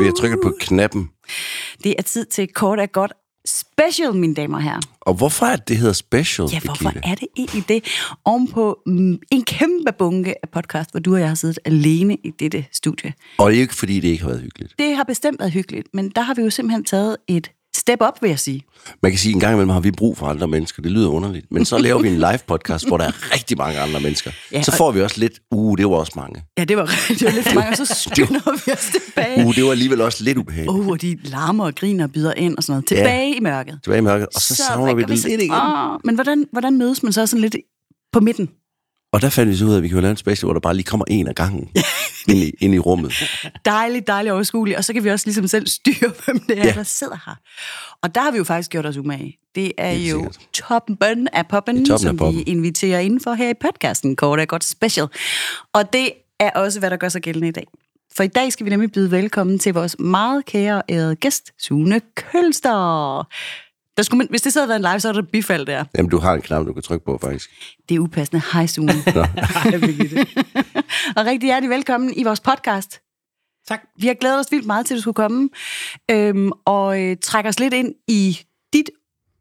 Vi har trykket på knappen. Det er tid til kort og godt special, mine damer og herrer. Og hvorfor er det, det hedder special, Ja, hvorfor Birgitte? er det egentlig det? Ovenpå mm, en kæmpe bunke af podcast, hvor du og jeg har siddet alene i dette studie. Og det er jo ikke, fordi det ikke har været hyggeligt. Det har bestemt været hyggeligt, men der har vi jo simpelthen taget et step up, vil jeg sige. Man kan sige, at en gang imellem har vi brug for andre mennesker. Det lyder underligt. Men så laver vi en live podcast, hvor der er rigtig mange andre mennesker. Ja, så får vi også lidt, uh, det var også mange. Ja, det var, det var lidt mange, og så skynder vi os tilbage. Uh, det var alligevel også lidt ubehageligt. Oh, og de larmer og griner og byder ind og sådan noget. Tilbage i mørket. Tilbage i mørket, og så, så savner vi det lidt igen. Åh, men hvordan, hvordan mødes man så sådan lidt på midten? Og der fandt vi så ud af, at vi kan jo lave en special, hvor der bare lige kommer en af gangen ind, i, ind i rummet. Dejligt, dejligt overskueligt. Og så kan vi også ligesom selv styre, hvem det er, Ja. der sidder her. Og der har vi jo faktisk gjort os umage. Det er Helt jo sikkert. toppen af poppen, Det toppen af som vi poppen. inviterer indenfor her i podcasten. Kort er godt special. Og det er også, hvad der gør sig gældende i dag. For i dag skal vi nemlig byde velkommen til vores meget kære ærede gæst, Sune Kølster. Der skulle man, hvis det så havde været en live, så er der bifald der. Jamen, du har en knap, du kan trykke på, faktisk. Det er upassende. Hej, Sune. og rigtig hjertelig velkommen i vores podcast. Tak. Vi har glædet os vildt meget til, at du skulle komme øhm, og øh, trække os lidt ind i dit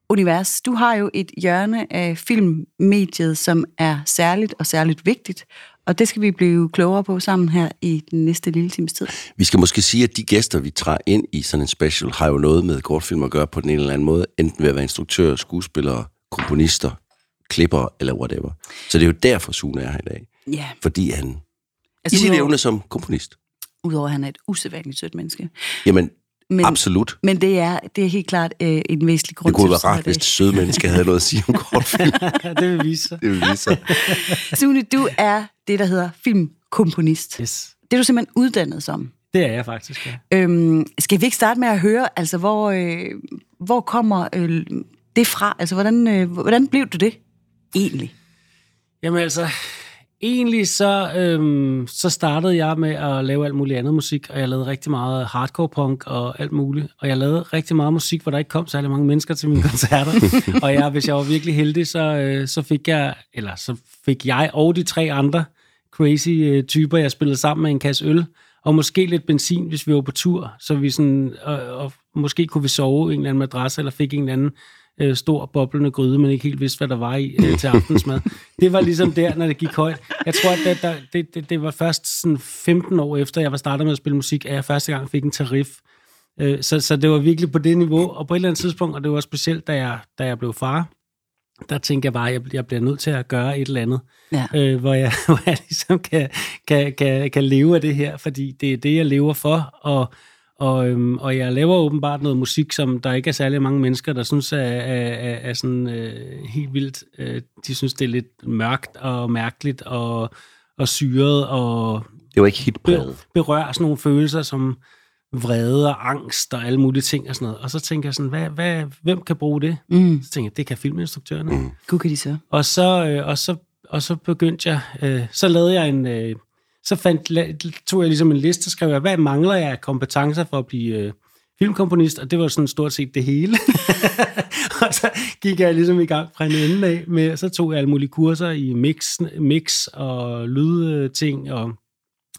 univers. Du har jo et hjørne af filmmediet, som er særligt og særligt vigtigt, og det skal vi blive klogere på sammen her i den næste lille times tid. Vi skal måske sige, at de gæster, vi træder ind i sådan en special, har jo noget med kortfilm at gøre på den ene eller anden måde. Enten ved at være instruktører, skuespillere, komponister, klipper eller whatever. Så det er jo derfor, Sune er her i dag. Ja, Fordi han, i altså sin udover, evne som komponist, udover at han er et usædvanligt sødt menneske. jamen Men, absolut. men det, er, det er helt klart øh, en væsentlig grund Det kunne til, være rart, hvis det søde menneske havde noget at sige om kortfilm. det vil vise sig. Det vil vise sig. Sune, du er det, der hedder filmkomponist. Yes. Det er du simpelthen uddannet som. Det er jeg faktisk, ja. Øhm, skal vi ikke starte med at høre, altså hvor, øh, hvor kommer øh, det fra? Altså hvordan, øh, hvordan blev du det egentlig? Jamen altså, egentlig så, øhm, så startede jeg med at lave alt muligt andet musik, og jeg lavede rigtig meget hardcore punk og alt muligt. Og jeg lavede rigtig meget musik, hvor der ikke kom særlig mange mennesker til mine koncerter. og jeg, hvis jeg var virkelig heldig, så, øh, så fik jeg, eller så fik jeg og de tre andre crazy øh, typer, jeg spillede sammen med en kasse øl, og måske lidt benzin, hvis vi var på tur, så vi sådan, og, og måske kunne vi sove i en eller anden madras, eller fik en eller anden øh, stor boblende gryde, men ikke helt vidste, hvad der var i øh, til aftensmad. Det var ligesom der, når det gik højt. Jeg tror, at det, der, det, det, det var først sådan 15 år efter, jeg var startet med at spille musik, at jeg første gang fik en tarif. Øh, så, så det var virkelig på det niveau, og på et eller andet tidspunkt, og det var specielt, da jeg, da jeg blev far, der tænkte jeg bare, at jeg, jeg bliver nødt til at gøre et eller andet, Ja. øh, hvor, jeg, hvor jeg ligesom kan, kan, kan, kan leve af det her, fordi det er det, jeg lever for, og, og, øhm, og jeg laver åbenbart noget musik, som der ikke er særlig mange mennesker, der synes er, er, er, er sådan øh, helt vildt. Øh, de synes, det er lidt mørkt og mærkeligt og, og syret og Det var ikke hitpræget. berører sådan nogle følelser som vrede og angst og alle mulige ting og sådan noget. Og så tænker jeg sådan, hvad, hvad, hvem kan bruge det? Mm. Så tænker jeg, det kan filminstruktørerne. Mm. Gud kan de så. Og så, øh, og så, og så begyndte jeg, øh, så lavede jeg en, øh, så fandt, tog jeg ligesom en liste og skrev, jeg, hvad mangler jeg af kompetencer for at blive øh, filmkomponist? Og det var sådan stort set det hele. og så gik jeg ligesom i gang fra en ende af, med, så tog jeg alle mulige kurser i mix, mix og lydting og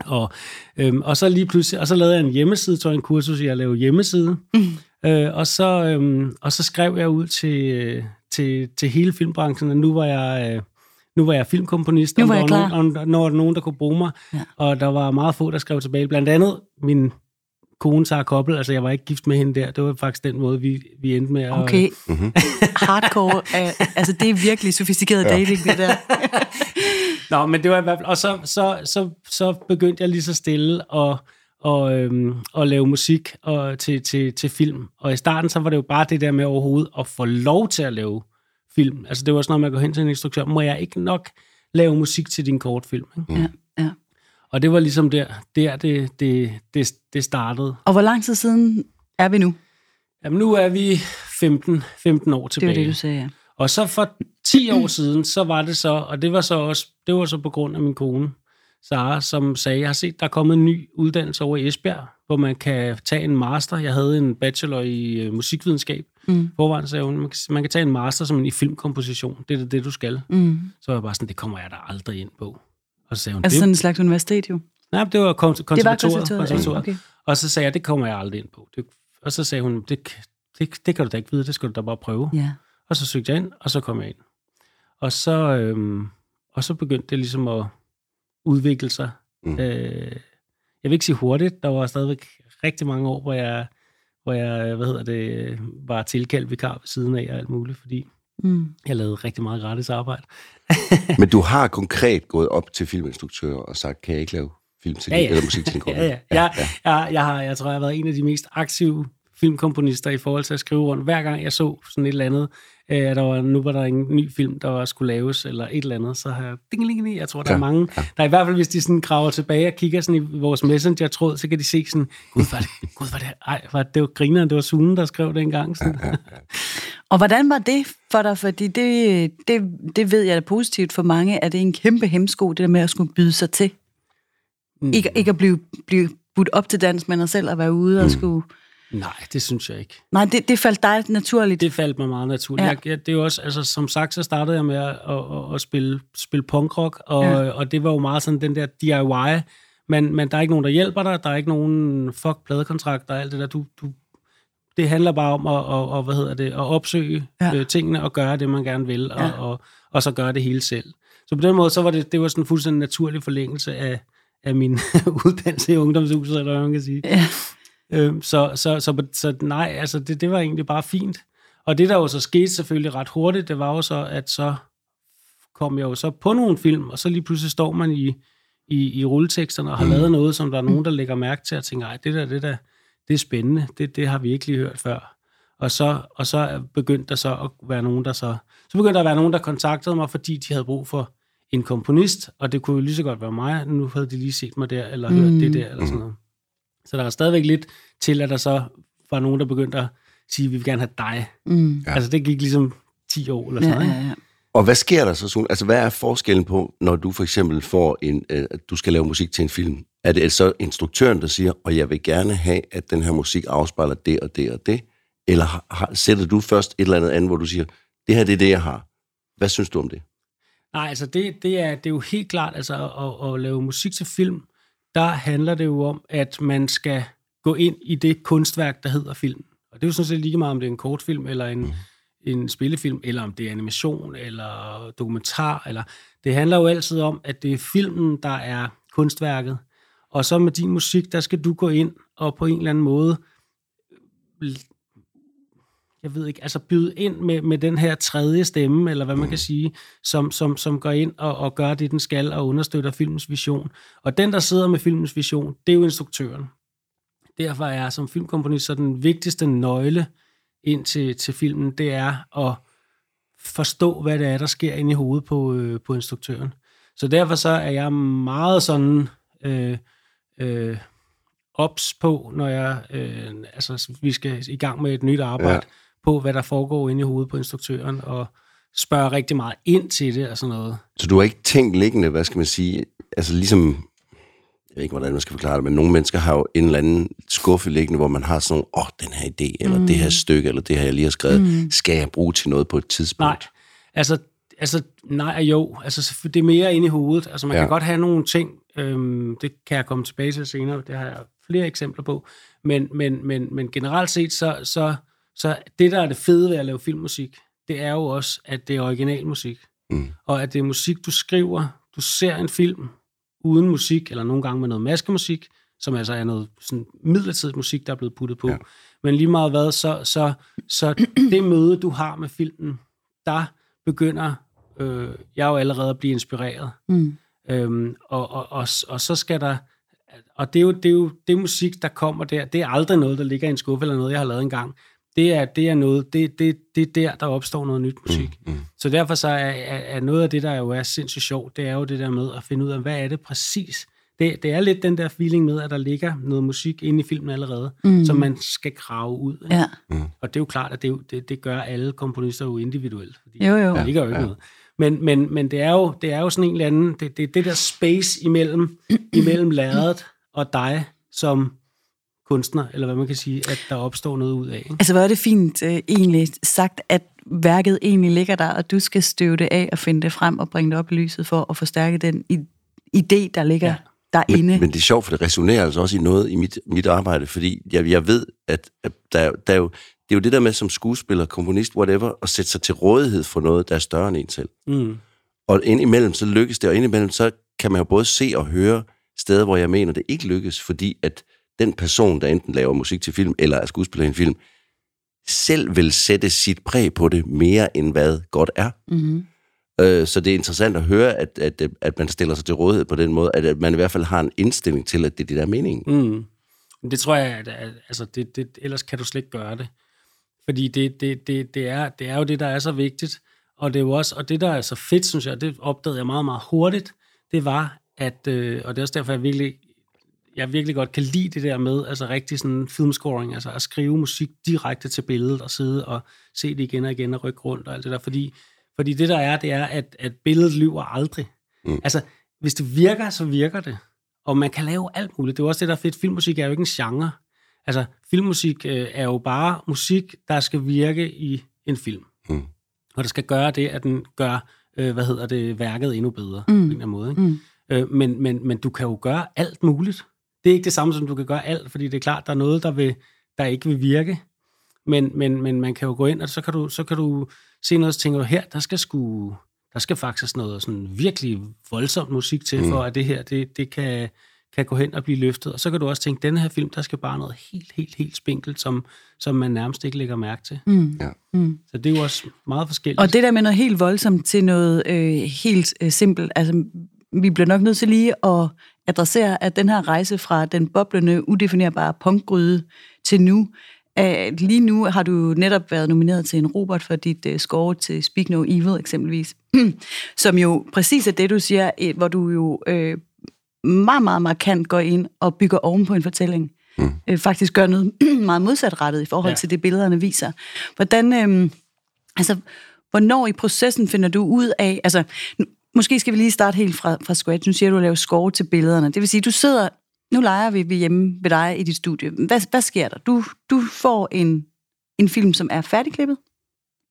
og, øhm, og så lige pludselig, og så lavede jeg en hjemmeside, tog jeg en kursus i at lave hjemmeside, mm. øh, og, så, øhm, og så skrev jeg ud til, øh, til, til hele filmbranchen, at nu var jeg, øh, nu var jeg filmkomponist, Nu var der jeg var klar. nogen, når der var nogen, der kunne bruge mig, Ja. og der var meget få, der skrev tilbage, blandt andet min kone Sara Koppel, altså jeg var ikke gift med hende der, det var faktisk den måde, vi, vi endte med at... Okay. Hardcore. Er, altså det er virkelig sofistikeret dating, det der. Nå, men det var i hvert fald... Og så, så, så, så begyndte jeg lige så stille at, og, øhm, at lave musik og, til, til, til film. Og i starten, så var det jo bare det der med overhovedet at få lov til at lave film. Altså det var sådan noget med at gå hen til en instruktør. Må jeg ikke nok lave musik til din kortfilm? Ikke? Ja, ja. Og det var ligesom der, der det, det, det, det startede. Og hvor lang tid siden er vi nu? Jamen nu er vi 15, 15 år Det tilbage. var det, du sagde, ja. Og så for 10 år siden, så var det så, og det var så også, det var så på grund af min kone, Sara, som sagde, jeg har set, der er kommet en ny uddannelse over i Esbjerg, hvor man kan tage en master. Jeg havde en bachelor i øh, musikvidenskab. Mm. Forvejen sagde hun, man kan, man kan tage en master som en i filmkomposition. Det er det, det, du skal. Mm. Så var jeg bare sådan, det kommer jeg da aldrig ind på. Og så sagde hun, Altså det, sådan en slags universitet jo. Nej, det var kon- Det var konservatoriet. konservatoriet. konservatoriet. Okay. Og så sagde jeg, det kommer jeg aldrig ind på. Det, og så sagde hun, det, det, det kan du da ikke vide, det skal du da bare prøve. Ja. Og så søgte jeg ind, og så kom jeg ind. Og så, øhm, og så begyndte det ligesom at udvikle sig. Mm. Øh, jeg vil ikke sige hurtigt, der var stadigvæk rigtig mange år, hvor jeg, hvor jeg hvad hedder det, var tilkaldt vikar ved siden af og alt muligt, fordi Mm. jeg lavede rigtig meget gratis arbejde. Men du har konkret gået op til filminstruktører og sagt, kan jeg ikke lave film til Ja, ja. eller musik til en Ja, ja. Jeg, jeg, jeg, har, jeg tror, jeg har været en af de mest aktive filmkomponister i forhold til at skrive rundt. Hver gang jeg så sådan et eller andet, øh, der var, nu var der en ny film, der var, skulle laves, eller et eller andet, så har jeg, ding, ding, ding, jeg tror, der Ja, er mange, der i hvert fald, hvis de sådan graver tilbage og kigger sådan i vores messenger-tråd, så kan de se sådan, gud, var det, gud, var det, ej, var det, det var grineren, det var Sune, der skrev det engang. Sådan. Og hvordan var det for dig? Fordi det, det, det ved jeg er positivt for mange, at det er en kæmpe hemsko, det der med at skulle byde sig til. Mm. Ikke, ikke at blive, blive budt op til dans, men at selv at være ude og skulle... Nej, det synes jeg ikke. Nej, det, det faldt dig naturligt. Det faldt mig meget naturligt. Ja. Jeg, jeg, det er jo også, altså, som sagt, så startede jeg med at, at, at, spille, spille punkrock, og, Ja. og det var jo meget sådan den der DIY, men, men der er ikke nogen, der hjælper dig, der er ikke nogen fuck pladekontrakter og alt det der. Du, du, det handler bare om at, at, at, hvad hedder det, at opsøge Ja. øh, tingene og gøre det, man gerne vil, og, Ja. ja. og, og så gøre det hele selv. Så på den måde, så var det, det var sådan en fuldstændig naturlig forlængelse af, af min uddannelse i ungdomshuset, eller hvad man kan sige. Ja. Øhm, så, så, så, så nej, altså det, det var egentlig bare fint. Og det, der jo så skete selvfølgelig ret hurtigt, det var jo så, at så kom jeg jo så på nogle film, og så lige pludselig står man i, i, i rulleteksterne og har mm. lavet noget, som der er nogen, der lægger mærke til og tænker, ej, det der, det der, det er spændende, det, det har vi ikke lige hørt før. Og så, og så begyndte der så at være nogen, der så... Så begyndte der at være nogen, der kontaktede mig, fordi de havde brug for en komponist, og det kunne jo lige så godt være mig, nu havde de lige set mig der, eller hørt Mm. det der, eller sådan noget. Så der er stadigvæk lidt til, at der så var nogen, der begyndte at sige, at vi vil gerne have dig. Mm. Ja. Altså det gik ligesom 10 år eller Ja, sådan noget. ja, ja. Og hvad sker der så, Sune? Altså, hvad er forskellen på, når du for eksempel får en, øh, at du skal lave musik til en film? Er det så instruktøren, der siger, og jeg vil gerne have, at den her musik afspejler det og det og det? Eller har, har, sætter du først et eller andet andet, hvor du siger, det her det er det, jeg har? Hvad synes du om det? Nej, altså det, det, er, det er jo helt klart, altså at, at lave musik til film, der handler det jo om, at man skal gå ind i det kunstværk, der hedder film. Og det er jo sådan set lige meget, om det er en kortfilm, eller en, mm. en spillefilm, eller om det er animation, eller dokumentar. Eller det handler jo altid om, at det er filmen, der er kunstværket. Og så med din musik, der skal du gå ind og på en eller anden måde jeg ved ikke, altså byde ind med, med den her tredje stemme, eller hvad man kan sige, som, som, som går ind og, og gør det, den skal, og understøtter filmens vision. Og den, der sidder med filmens vision, det er jo instruktøren. Derfor er som filmkomponist så den vigtigste nøgle ind til, til filmen, det er at forstå, hvad det er, der sker inde i hovedet på, øh, på instruktøren. Så derfor så er jeg meget sådan øh, øh, ops på, når jeg, øh, altså vi skal i gang med et nyt arbejde, Ja. På hvad der foregår inde i hovedet på instruktøren, og spørger rigtig meget ind til det og sådan noget. Så du har ikke tænkt liggende, hvad skal man sige, altså ligesom, jeg ved ikke, hvordan man skal forklare det, men nogle mennesker har jo en eller anden skuffe liggende, hvor man har sådan nogle, åh, oh, den her idé, eller mm. det her stykke, eller det her, jeg lige har skrevet, mm. skal jeg bruge til noget på et tidspunkt? Nej, altså, altså nej og jo. Altså, så- det er mere inde i hovedet. Altså, man ja. kan godt have nogle ting, øhm, det kan jeg komme tilbage til senere, det har jeg flere eksempler på, men, men, men, men generelt set, så, så, så det, der er det fede ved at lave filmmusik, det er jo også, at det er originalmusik. Mm. Og at det er musik, du skriver. Du ser en film uden musik, eller nogle gange med noget maskemusik, som altså er noget sådan midlertidigt musik, der er blevet puttet på. Ja. Men lige meget hvad, så, så, så det møde, du har med filmen, der begynder øh, jeg jo allerede at blive inspireret. Mm. Øhm, og, og, og, og så skal der... Og det er, jo, det er jo det musik, der kommer der. Det er aldrig noget, der ligger i en skuffe, eller noget, jeg har lavet engang. Det er, det er noget, det, det, det er der, der opstår noget nyt musik. Mm, mm. Så derfor så er, er, er noget af det, der jo er sindssygt sjovt, det er jo det der med at finde ud af, hvad er det præcis? Det, det er lidt den der feeling med, at der ligger noget musik inde i filmen allerede, Mm. mm. som man skal grave ud. Ikke? Ja. Og det er jo klart, at det, det, det gør alle komponister jo individuelt. Fordi Jo, jo. Der ligger jo ikke Ja. ja. noget. Men, men, men det, er jo, det er jo sådan en eller anden, det, det, det der space imellem, imellem lærredet og dig som kunstner, eller hvad man kan sige, at der opstår noget ud af. Ikke? Altså, hvor er det fint øh, egentlig sagt, at værket egentlig ligger der, og du skal støve det af og finde det frem og bringe det op i lyset for at forstærke den i- idé, der ligger Ja. derinde. Men, men det er sjovt, for det resonerer altså også i noget i mit, mit arbejde, fordi jeg, jeg ved, at, at der, der er jo, det er jo det der med som skuespiller, komponist, whatever, at sætte sig til rådighed for noget, der er større end en selv. Mm. Og indimellem så lykkes det, og indimellem så kan man jo både se og høre steder, hvor jeg mener, det ikke lykkes, fordi at den person, der enten laver musik til film, eller er skuespiller i en film, selv vil sætte sit præg på det mere, end hvad godt er. Mm-hmm. Øh, så det er interessant at høre, at, at, at man stiller sig til rådighed på den måde, at, at man i hvert fald har en indstilling til, at det er det, der er meningen. Mm. Det tror jeg, at, at altså det, det, ellers kan du slet ikke gøre det. Fordi det, det, det, det, er, det er jo det, der er så vigtigt. Og det er jo også, og det, der er så fedt, synes jeg, det opdagede jeg meget, meget hurtigt, det var, at, øh, og det er også derfor, jeg virkelig, jeg virkelig godt kan lide det der med, altså rigtig sådan filmscoring, altså at skrive musik direkte til billedet og sidde og se det igen og igen og rykke rundt og alt det der, fordi, fordi det der er, det er, at, at billedet lyver aldrig. Mm. Altså, hvis det virker, så virker det. Og man kan lave alt muligt. Det er også det, der er fedt. Filmmusik er jo ikke en genre. Altså, filmmusik øh, er jo bare musik, der skal virke i en film. Mm. Og der skal gøre det, at den gør, øh, hvad hedder det, værket endnu bedre, Mm. på en eller anden måde. Ikke? Mm. Øh, men, men, men du kan jo gøre alt muligt. Det er ikke det samme, som du kan gøre alt, fordi det er klart, der er noget, der, vil, der ikke vil virke. Men, men, men man kan jo gå ind, og så kan du, så kan du se noget, og du, her, der skal sgu, der skal faktisk noget sådan virkelig voldsomt musik til, Mm. for at det her, det, det kan, kan gå hen og blive løftet. Og så kan du også tænke, den her film, der skal bare noget helt, helt, helt spinkelt, som, som man nærmest ikke lægger mærke til. Mm. Ja. Mm. Så det er jo også meget forskelligt. Og det der med noget helt voldsomt til noget øh, helt øh, simpelt, altså vi bliver nok nødt til lige at adressere, at den her rejse fra den boblende, udefinerbare punkgryde til nu, øh, lige nu har du netop været nomineret til en Robert for dit øh, score til Speak No Evil eksempelvis, som jo præcis er det, du siger, hvor du jo øh, meget, meget markant går ind og bygger oven på en fortælling. Mm. Øh, faktisk gør noget meget modsatrettet i forhold Ja. til det, billederne viser. Hvordan, øh, altså, hvornår i processen finder du ud af, altså, måske skal vi lige starte helt fra, fra scratch. Nu siger du, at du laver score til billederne. Det vil sige, du sidder, nu leger vi, vi hjemme ved dig i dit studie. Hvad, hvad sker der? Du, du får en, en film, som er færdigklippet?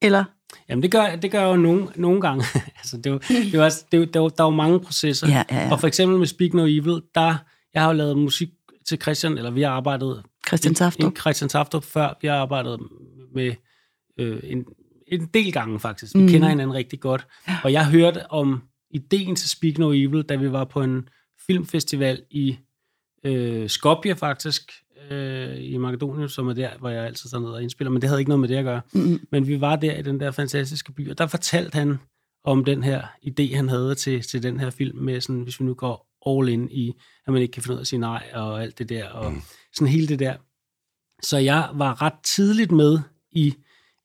Eller? Jamen, det gør, det gør jeg jo nogle, nogle gange. altså, det er jo, det er jo også, det er der, er jo, der er jo mange processer. Ja, ja, ja. Og for eksempel med Speak No Evil, der, jeg har jo lavet musik til Christian, eller vi har arbejdet Christian Saftrup. i Christian Saftrup før. Vi har arbejdet med øh, en, en del gange faktisk. Vi mm. kender hinanden rigtig godt. Og jeg hørte om ideen til Speak No Evil, da vi var på en filmfestival i øh, Skopje faktisk, øh, i Makedonien, som er der, hvor jeg altid tager ned og indspiller, men det havde ikke noget med det at gøre. Mm. Men vi var der i den der fantastiske by, og der fortalte han om den her idé, han havde til, til den her film, med sådan, hvis vi nu går all in i, at man ikke kan finde ud af at sige nej, og alt det der, og mm. sådan hele det der. Så jeg var ret tidligt med i,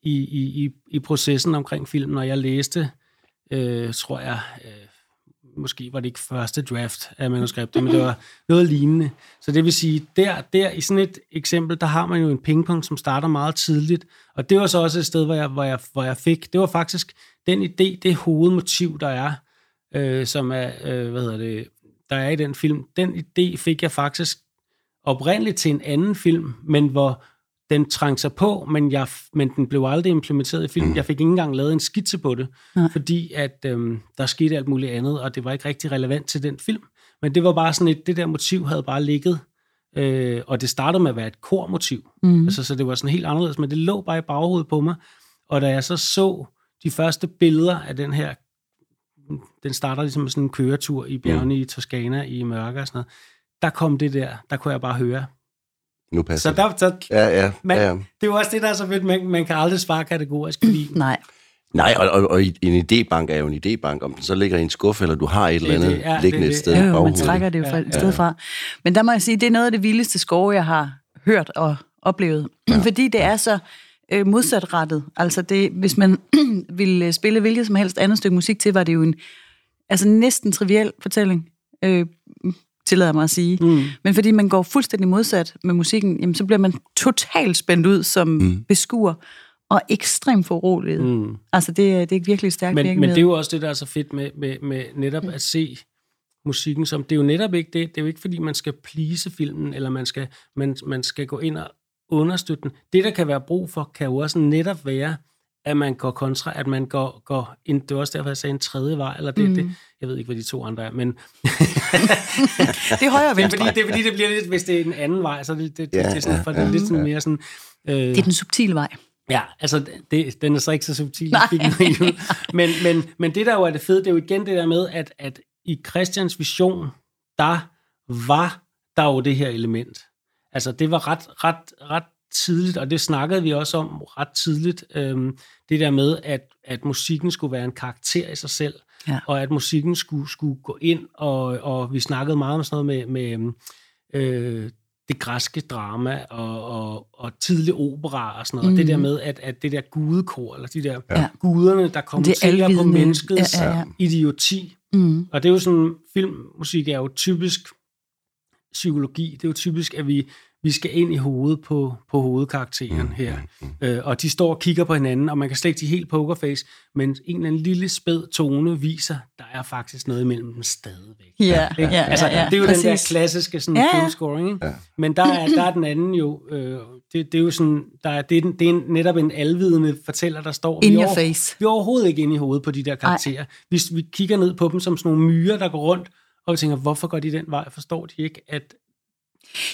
i, i, i, i processen omkring filmen, og jeg læste, øh, tror jeg, øh, måske var det ikke første draft af manuskriptet, men det var noget lignende. Så det vil sige, der, der i sådan et eksempel, der har man jo en pingpong, som starter meget tidligt, og det var så også et sted, hvor jeg, hvor jeg, hvor jeg fik, det var faktisk den idé, det hovedmotiv, der er, øh, som er, øh, hvad hedder det, der er i den film, den idé fik jeg faktisk oprindeligt til en anden film, men hvor den trængte sig på, men, jeg, men den blev aldrig implementeret i film. Jeg fik ikke engang lavet en skitse på det, Nej. fordi at øhm, der skete alt muligt andet, og det var ikke rigtig relevant til den film. Men det var bare sådan et, det der motiv havde bare ligget, øh, og det startede med at være et kormotiv. Mm. Altså, så det var sådan helt anderledes, men det lå bare i baghovedet på mig. Og da jeg så så de første billeder af den her, den starter ligesom med sådan en køretur i bjergene mm. i Toskana i mørke og sådan noget, der kom det der, der kunne jeg bare høre. Nu passer Så, der, så Ja, ja, man, ja. det er jo også det, der er så fedt, man, man kan aldrig svare kategorisk, fordi Nej. Nej, og, og, og en idébank er jo en idébank. Om den så ligger i en skuffe, eller du har et eller Det er andet det, ja, liggende det er et det. sted i jo, man trækker det jo fra Ja, et sted fra. Men der må jeg sige, det er noget af det vildeste score, jeg har hørt og oplevet. Ja. Fordi det er så øh, modsatrettet. Altså, det, hvis man ville spille hvilket som helst andet stykke musik til, var det jo en altså næsten triviel fortælling, øh, tillader mig at sige. Mm. Men fordi man går fuldstændig modsat med musikken, jamen, så bliver man totalt spændt ud som mm. beskuer, og ekstremt foruroliget. Mm. Mm. Altså, det, er- det er virkelig stærkt Men, men det er jo også det, der er så fedt med, med, med netop at se musikken som, det er jo netop ikke det, det er jo ikke fordi, man skal please filmen, eller man skal, man, man skal gå ind og understøtte den. Det, der kan være brug for, kan jo også netop være, at man går kontra, at man går, går en, det var også derfor, jeg sagde en tredje vej, eller det, mm. det, jeg ved ikke, hvad de to andre er, men... det er højre og venstre. Det er, fordi, det er fordi, det bliver lidt, hvis det er en anden vej, så det, det, det, det, er sådan, for det er lidt sådan mere sådan... Øh, det er den subtile vej. Ja, altså, det, den er så ikke så subtil. men, men, men det, der jo er det fede, det er jo igen det der med, at, at i Christians vision, der var der jo det her element. Altså, det var ret, ret, ret tidligt, og det snakkede vi også om ret tidligt, øhm, det der med, at, at musikken skulle være en karakter i sig selv, ja. og at musikken skulle, skulle gå ind, og, og vi snakkede meget om sådan noget med, med øh, det græske drama og, og, og tidlig opera og sådan noget. Mm. Og det der med, at, at det der gudekor, eller de der ja. guderne, der kommenterer på menneskets ja, ja, ja. idioti. Mm. Og det er jo sådan, filmmusik er jo typisk psykologi. Det er jo typisk, at vi vi skal ind i hovedet på, på hovedkarakteren mm, her. Mm, mm. Øh, og de står og kigger på hinanden, og man kan slet ikke sige helt pokerface, men en eller anden lille spæd tone viser, der er faktisk noget imellem dem stadigvæk. Ja, ja, ja, altså, ja, ja, det er jo præcis. den der klassiske sådan, ja, ja. scoring, ikke? Ja. Men der er, der er den anden jo, øh, det, det er jo sådan, der er, det, er, det er netop en alvidende fortæller, der står. In vi your face. Vi er overhovedet ikke inde i hovedet på de der karakterer. Vi, vi kigger ned på dem som sådan nogle myrer, der går rundt, og vi tænker, hvorfor går de den vej? Forstår de ikke, at,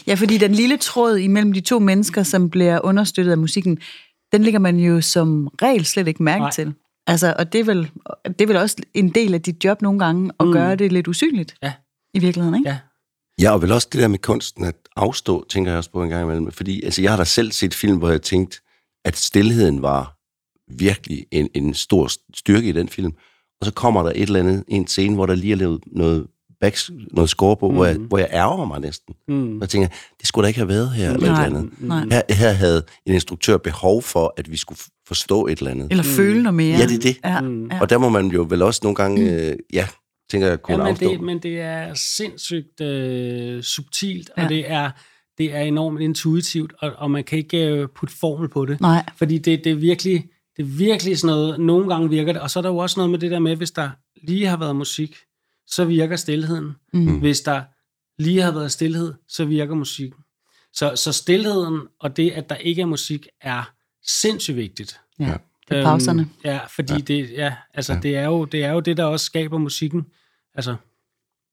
Ja, fordi den lille tråd imellem de to mennesker, som bliver understøttet af musikken, den ligger man jo som regel slet ikke mærke Nej. til. Altså, og det er, vel, det er vel også en del af dit job nogle gange, at mm. gøre det lidt usynligt. Ja. I virkeligheden, ikke? Ja. Ja, og vel også det der med kunsten at afstå, tænker jeg også på en gang imellem. Fordi altså, jeg har da selv set film, hvor jeg tænkte, at stillheden var virkelig en, en stor styrke i den film. Og så kommer der et eller andet, en scene, hvor der lige er lavet noget back, noget score på, mm. hvor, jeg, hvor jeg ærger mig næsten. Mm. Og jeg tænker, det skulle da ikke have været her, eller nej, et eller andet. Nej. Her, her havde en instruktør behov for, at vi skulle forstå et eller andet. Eller mm. føle noget mere. Ja, det er det. Ja, mm. Og der må man jo vel også nogle gange, mm. øh, ja, tænker jeg, kunne ja, men afstå. Det, men det er sindssygt øh, subtilt, ja. og det er det er enormt intuitivt, og, og man kan ikke øh, putte formel på det. Nej. Fordi det, det er virkelig det er virkelig sådan noget, nogle gange virker det, og så er der jo også noget med det der med, hvis der lige har været musik, så virker stillheden. Mm. Hvis der lige har været stillhed, så virker musikken. Så, så stillheden og det, at der ikke er musik, er sindssygt vigtigt. Ja, det er pauserne. Øhm, ja, fordi ja. Det, ja, altså, ja. Det, er jo, det er jo det, der også skaber musikken. Altså,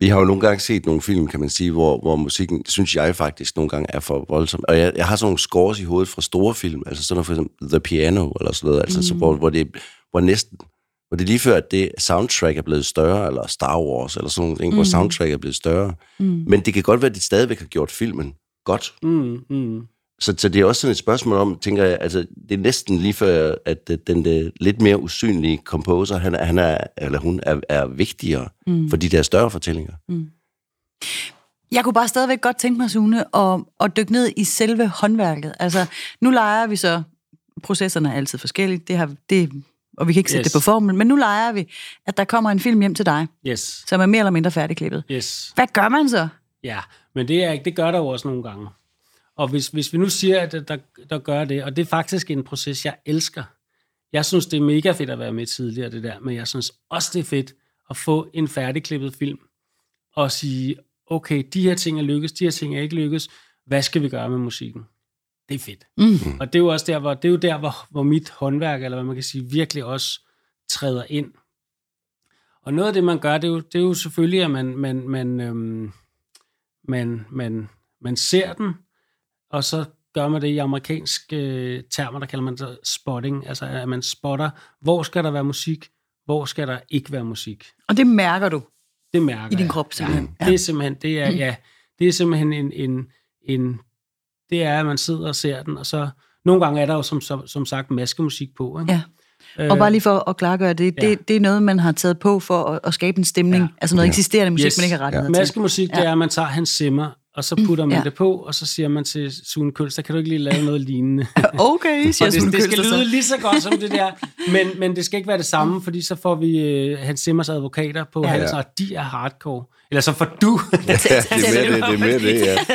vi har jo nogle gange set nogle film, kan man sige, hvor, hvor musikken, synes jeg faktisk nogle gange er for voldsom. Og jeg, jeg har sådan nogle scores i hovedet fra store film, altså sådan noget for eksempel The Piano, eller sådan noget, altså, mm. så, hvor, hvor, det, hvor næsten hvor det er lige før, at det soundtrack er blevet større, eller Star Wars, eller sådan noget, mm. hvor soundtrack er blevet større. Mm. Men det kan godt være, at de stadigvæk har gjort filmen godt. Mm. Mm. Så, så det er også sådan et spørgsmål om, tænker jeg, altså, det er næsten lige før, at den der lidt mere usynlige composer, han, han er, eller hun er, er vigtigere mm. for de der større fortællinger. Mm. Jeg kunne bare stadigvæk godt tænke mig, Sune, at, at dykke ned i selve håndværket. Altså, nu leger vi så, processerne er altid forskellige, det, har, det og vi kan ikke sætte yes. det på formel, men nu leger vi, at der kommer en film hjem til dig, yes. som er mere eller mindre færdigklippet. Yes. Hvad gør man så? Ja, men det, er, det gør der jo også nogle gange. Og hvis, hvis vi nu siger, at der, der gør det, og det er faktisk en proces, jeg elsker. Jeg synes, det er mega fedt at være med tidligere, det der, men jeg synes også, det er fedt at få en færdigklippet film og sige, okay, de her ting er lykkes, de her ting er ikke lykkes, hvad skal vi gøre med musikken? Det er fedt. Mm. Og det er jo også der, hvor, det er jo der hvor, hvor mit håndværk, eller hvad man kan sige, virkelig også træder ind. Og noget af det, man gør, det er jo, det er jo selvfølgelig, at man, man, man, øhm, man, man, man ser den, og så gør man det i amerikanske øh, termer, der kalder man det spotting, altså at man spotter, hvor skal der være musik, hvor skal der ikke være musik. Og det mærker du? Det mærker I din krop simpelthen? Ja, det er simpelthen, det er, mm. ja, det er simpelthen en, en, en det er, at man sidder og ser den, og så nogle gange er der jo som, som, som sagt maskemusik på. Ikke? Ja. Og øh, bare lige for at klargøre det, ja. det, det er noget, man har taget på for at, at skabe en stemning, ja. altså noget ja. eksisterende musik, yes. man ikke har rettighed ja. Maskemusik, det er, at man tager hans simmer, og så putter man ja. det på, og så siger man til Sune Kølster, kan du ikke lige lave noget lignende? okay, siger det, det skal lyde lige så godt som det der, men, men det skal ikke være det samme, fordi så får vi uh, Hans Simmers advokater på ja, halsen, og de er hardcore. Eller så får du. ja, det er mere det, det er mere det, ja. Det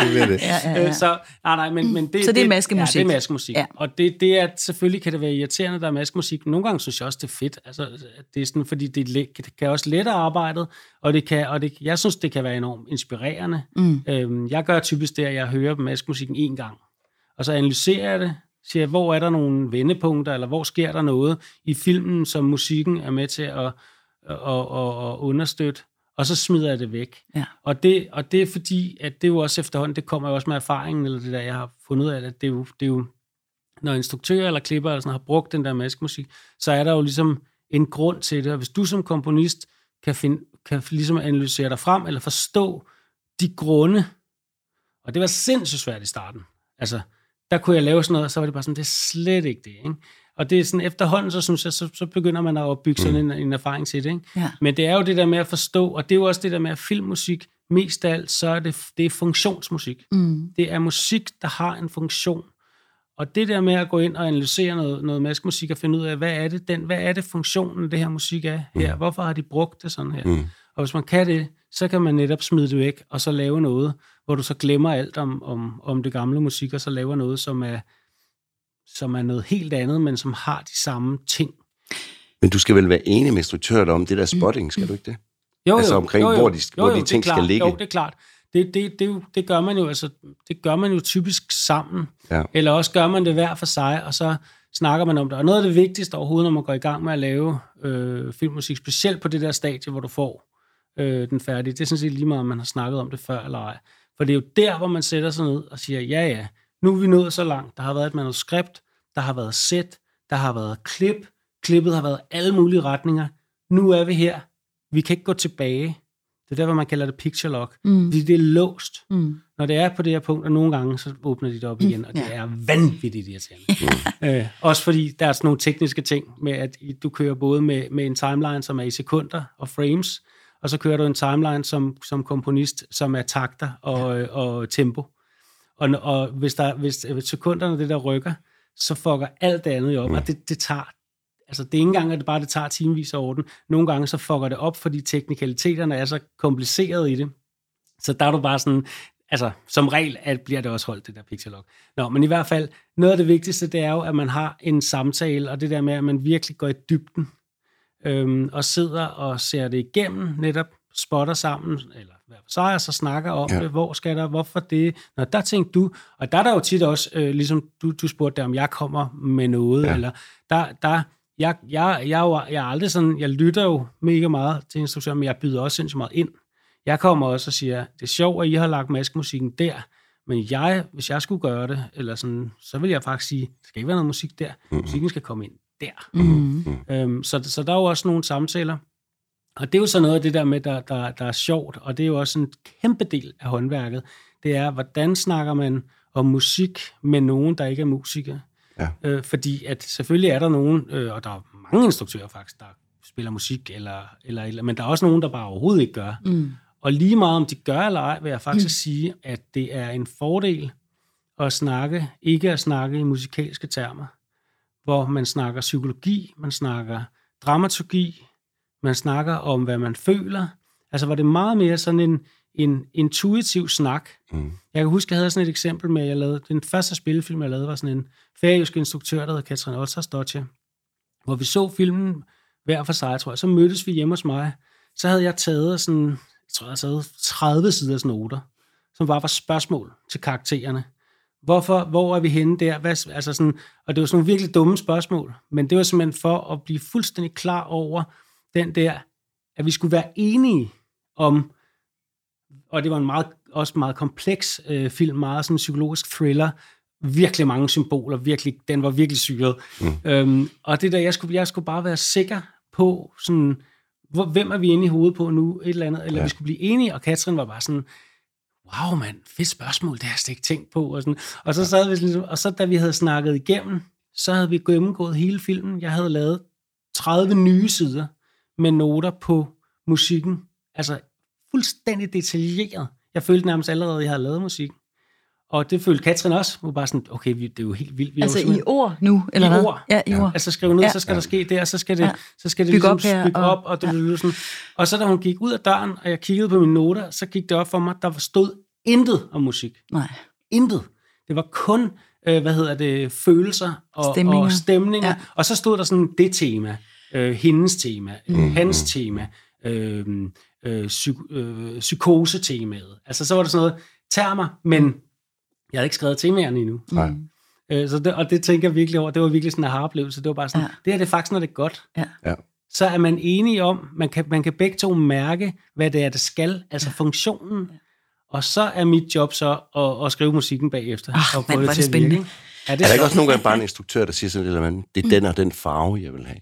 er mere det. Ja, ja, ja. Så, nej, nej, men, men det, så det er maskemusik? Ja, det er maskemusik. Ja. Og det, det er, selvfølgelig kan det være irriterende, der er maskemusik. Nogle gange synes jeg også, det er fedt. Altså, det er sådan, fordi det, det kan også lette arbejdet, og, det kan, og det, jeg synes, det kan være enormt inspirerende. Mm. Øhm, jeg gør typisk det, at jeg hører maskemusikken en gang, og så analyserer jeg det, Siger, hvor er der nogle vendepunkter, eller hvor sker der noget i filmen, som musikken er med til at, at, at, at understøtte, og så smider jeg det væk. Ja. Og, det, og det er fordi, at det er jo også efterhånden, det kommer jo også med erfaringen, eller det der, jeg har fundet ud af, at det er jo, det er jo når instruktører eller klipper eller sådan, har brugt den der maskemusik, så er der jo ligesom en grund til det. Og hvis du som komponist kan, finde, kan ligesom analysere dig frem, eller forstå de grunde, og det var sindssygt svært i starten. Altså, der kunne jeg lave sådan noget, og så var det bare sådan, det er slet ikke det. Ikke? Og det er sådan, efterhånden, så synes jeg, så, så begynder man at opbygge sådan en, en erfaring til det. Ikke? Ja. Men det er jo det der med at forstå, og det er jo også det der med at filmmusik, mest af alt, så er det, det er funktionsmusik. Mm. Det er musik, der har en funktion. Og det der med at gå ind og analysere noget, noget maskemusik og finde ud af, hvad er det, den, hvad er det funktionen, det her musik er her? Hvorfor har de brugt det sådan her? Mm. Og hvis man kan det, så kan man netop smide det væk, og så lave noget, hvor du så glemmer alt om, om, om det gamle musik, og så laver noget, som er, som er noget helt andet, men som har de samme ting. Men du skal vel være enig med instruktøren om det der spotting, skal du ikke det? Jo, Altså omkring, hvor de- hvor de det er ting skal ligge. Jo, det er klart. Det, det, det, jo- det, gør man jo, altså, det gør man jo typisk sammen. Ja. Eller også gør man det hver for sig, og så snakker man om det. Og noget af det vigtigste overhovedet, når man går i gang med at lave øh, filmmusik, specielt på det der stadie, hvor du får øh, den færdige, det er sådan set lige meget, om man har snakket om det før eller ej. For det er jo der, hvor man sætter sig ned og siger, ja ja, nu er vi nået så langt. Der har været et manuskript, der har været sæt, der har været klip, klippet har været alle mulige retninger. Nu er vi her. Vi kan ikke gå tilbage. Det er derfor, man kalder det picture lock. Mm. Fordi det er låst. Mm. Når det er på det her punkt, og nogle gange, så åbner de det op igen, og det Ja. er vanvittigt irriterende. øh, også fordi der er sådan nogle tekniske ting med, at du kører både med, med en timeline, som er i sekunder og frames, og så kører du en timeline som, som komponist, som er takter og, ja. og tempo. Og, og hvis, der, hvis, sekunderne det der rykker, så fucker alt det andet jo op, og det, det tager Altså, det er ikke engang, at det bare det tager timevis af orden. Nogle gange så fucker det op, fordi teknikaliteterne er så komplicerede i det. Så der er du bare sådan, altså som regel at bliver det også holdt, det der pixel lock. Nå, men i hvert fald, noget af det vigtigste, det er jo, at man har en samtale, og det der med, at man virkelig går i dybden, øhm, og sidder og ser det igennem, netop spotter sammen, eller hver for sig, og så snakker om Ja. det, hvor skal der, hvorfor det, Nå, der tænkte du, og der er der jo tit også, øh, ligesom du, du spurgte der, om jeg kommer med noget, Ja. eller der, der jeg, jeg, jeg, er jo- jeg er aldrig sådan, jeg lytter jo mega meget til instruktioner, men jeg byder også sindssygt meget ind. Jeg kommer også og siger, det er sjovt, at I har lagt maskemusikken der, men jeg, hvis jeg skulle gøre det, eller sådan, så vil jeg faktisk sige, der skal ikke være noget musik der. Musikken skal komme ind der. Mm. Øhm, så, så der er jo også nogle samtaler. Og det er jo så noget af det der med, der, der, der er sjovt, og det er jo også en kæmpe del af håndværket. Det er, hvordan snakker man om musik med nogen, der ikke er musikere. Ja. Øh, fordi at selvfølgelig er der nogen, øh, og der er mange instruktører faktisk, der spiller musik, eller, eller, eller, men der er også nogen, der bare overhovedet ikke gør. Mm. Og lige meget om de gør eller ej, vil jeg faktisk mm. sige, at det er en fordel at snakke, ikke at snakke i musikalske termer, hvor man snakker psykologi, man snakker dramaturgi, man snakker om, hvad man føler. Altså, hvor det meget mere sådan en, en intuitiv snak. Mm. Jeg kan huske, jeg havde sådan et eksempel med, at jeg lavede, den første spillefilm, jeg lavede, var sådan en færøsk instruktør, der hed Katrin Ottersdottir, hvor vi så filmen hver for sig, tror jeg. Så mødtes vi hjemme hos mig. Så havde jeg taget sådan, jeg tror, jeg havde 30 siders noter, som bare var spørgsmål til karaktererne. Hvorfor, hvor er vi henne der? Hvad, altså sådan, og det var sådan nogle virkelig dumme spørgsmål, men det var simpelthen for at blive fuldstændig klar over den der, at vi skulle være enige om, og det var en meget, også meget kompleks øh, film, meget sådan en psykologisk thriller, virkelig mange symboler, virkelig, den var virkelig syret. Mm. Øhm, og det der, jeg skulle, jeg skulle bare være sikker på, sådan, hvor, hvem er vi inde i hovedet på nu, et eller andet, eller Ja. vi skulle blive enige, og Katrin var bare sådan, wow mand, fedt spørgsmål, det har jeg slet ikke tænkt på. Og, sådan. og, så sad vi, sådan- og så da vi havde snakket igennem, så havde vi gennemgået hele filmen. Jeg havde lavet 30 nye sider med noter på musikken. Altså fuldstændig detaljeret. Jeg følte nærmest allerede, at jeg havde lavet musik. Og det følte Katrin også. Hun var bare sådan, okay, vi, det er jo helt vildt. Vi er Altså i ord nu, eller I hvad? ord. Ja, i ord. Altså skrive ned, Ja. ja. så skal der ske det, og så skal det, Ja. ja. så skal det Bygge ligesom op her, bygge og- op. Og, det, ja. sådan. og så da hun gik ud af døren, og jeg kiggede på mine noter, så gik det op for mig, der stod intet om musik. Nej. Intet. Det var kun, øh, hvad hedder det, følelser og Stemninger. og, stemninger. Ja. Ja. og så stod der sådan det tema, øh, hendes tema, øh, hans tema, øh, øh, psy- øh, psykose-temaet. Altså så var der sådan noget termer, men jeg havde ikke skrevet temaerne endnu. Nej. Øh, så det, og det tænker jeg virkelig over. Det var virkelig sådan en aha-oplevelse. Det var bare sådan, Ja. ja. det her det er faktisk, når det er godt. Ja. Ja. Så er man enige om, man kan, man kan begge to mærke, hvad det er, det skal, altså funktionen. Og så er mit job så at, at skrive musikken bagefter. Ah, og få er det til at spændende. virke? Ja, det Er der ikke også nogle gange bare en instruktør, der siger sådan lidt det er den og den farve, jeg vil have?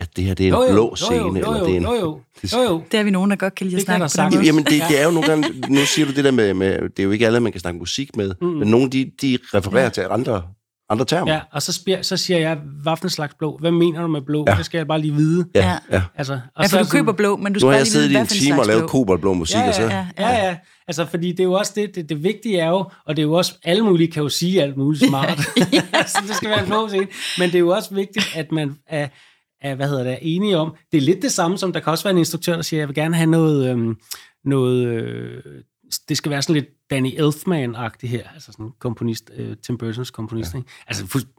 At det her, det er en Jo, jo, blå jo, scene, jo, jo, eller det er en... jo, jo, jo, jo. Det er vi nogen, der godt kan lide at Det snakke på den. Jamen, det, det er jo nogle gange... Nu siger du det der med, med... Det er jo ikke alle, man kan snakke musik med, mm. men nogle, de, de refererer til andre, andre termer. Ja, og så, spir, så siger jeg, hvad for en slags blå? Hvad mener du med blå? Ja. Ja. Det skal jeg bare lige vide. ja. Ja. ja. Altså, og Ja, så for er du køber blå, men du Nu skal har bare jeg lige siddet vide, i hvad en for en time og lavet blå. koboldblå musik, Ja, og så... ja, ja, ja, ja. Altså, fordi det er jo også det, det, det vigtige er jo, og det er jo også, alle mulige kan jo sige alt muligt smart. altså, det skal være en blå scene. Men det er jo også vigtigt, at man er, er, hvad hedder det, er enige om. Det er lidt det samme, som der kan også være en instruktør, der siger, jeg vil gerne have noget, øhm, noget øh, det skal være sådan lidt Danny Elfman-agtigt her, altså sådan komponist, øh, Tim Burton's komponist, ja. ikke? Altså fu-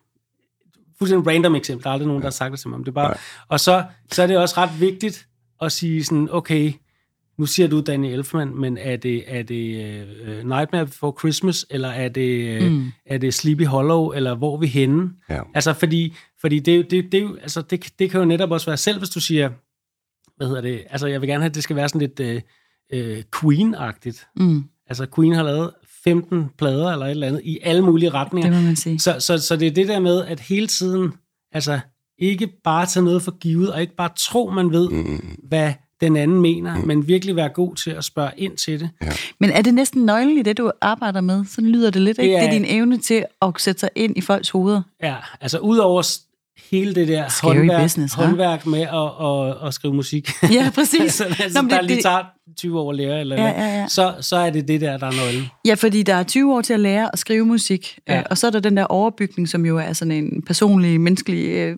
fuldstændig random eksempel, der er aldrig nogen, der har sagt det til mig, men det er bare, Nej. og så, så er det også ret vigtigt at sige sådan, okay, nu siger du Danny Elfman, men er det, er det uh, Nightmare Before Christmas, eller er det, uh, mm. er det Sleepy Hollow, eller hvor er vi henne? Ja. Altså, fordi, fordi det, det, det, er jo- altså, det, det kan jo netop også være selv, hvis du siger, hvad hedder det, altså jeg vil gerne have, at det skal være sådan lidt uh, uh, Queen-agtigt. Mm, Altså Queen har lavet 15 plader eller et eller andet i alle mulige retninger. det må man sige. Så, så, så det er det der med, at hele tiden, altså ikke bare tage noget for givet, og ikke bare tro, man ved, mm. hvad den anden mener, mm. men virkelig være god til at spørge ind til det. Men er det næsten nøglen i det, du arbejder med? Sådan lyder det lidt, ikke? Det Det er- er din evne til at sætte sig ind i folks hoveder. Ja, altså udover hele det der Scary håndværk, business, håndværk med at, at, at skrive musik. Ja, præcis. altså, altså, Nå, der det- lige tager 20 år at lære, eller, Ja, ja, ja. Så, så er det det der, der er nøglen. Ja, fordi der er 20 år til at lære at skrive musik, Ja. ja. og så er der den der overbygning, som jo er sådan en personlig, menneskelig, øh,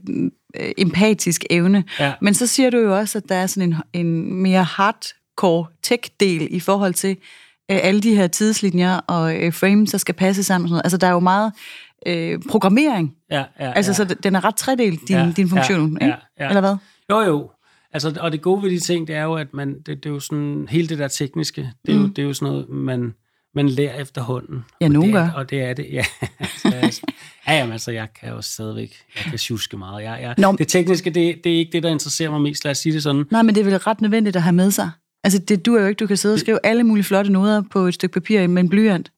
øh, empatisk evne. Ja. Men så siger du jo også, at der er sådan en, en mere hardcore tech-del i forhold til øh, alle de her tidslinjer og øh, frames, der skal passe sammen. Og sådan noget. Altså, der er jo meget øh, programmering. Ja, ja, Altså, ja. så den er ret tredelt, din, Ja, din funktion, ja, ikke? ja, ja. Eller hvad? Jo, jo. Altså, og det gode ved de ting, det er jo, at man, det, det er jo sådan, hele det der tekniske, det er, mm. jo, det er jo sådan noget, man, man lærer efterhånden. Ja, og nogen det er, gør. Og det er det, ja. Så, ja, jamen, altså, jeg kan jo stadigvæk, jeg kan tjuske meget. Jeg, jeg, Nå. det tekniske, det, det er ikke det, der interesserer mig mest, lad os sige det sådan. Nej, men det er vel ret nødvendigt at have med sig. Altså, det du er jo ikke, du kan sidde og skrive alle mulige flotte noder på et stykke papir med en blyant.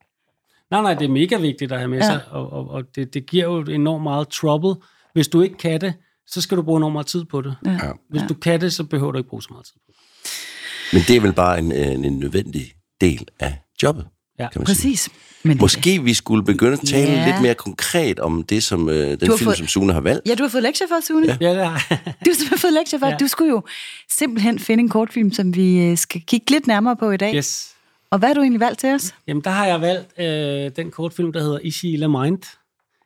Nej, nej, det er mega vigtigt at have med Ja. sig, og, og, og det, det giver jo enormt meget trouble. Hvis du ikke kan det, så skal du bruge enormt meget tid på det. Ja. Ja. Hvis du kan det, så behøver du ikke bruge så meget tid på det. Men det er vel bare en, en, en nødvendig del af jobbet, Ja. kan man sige. Præcis. Men Måske vi skulle begynde at tale Ja. lidt mere konkret om det, som øh, den film, fået- som Sune har valgt. Ja, du har fået lektier for, Sune. Ja. Ja, det har Du har simpelthen fået lektier for. Ja. Ja. Du skulle jo simpelthen finde en kortfilm, som vi øh, skal kigge lidt nærmere på i dag. Yes. Og hvad har du egentlig valgt til os? Jamen, der har jeg valgt øh, den kortfilm, der hedder Ishi La Mind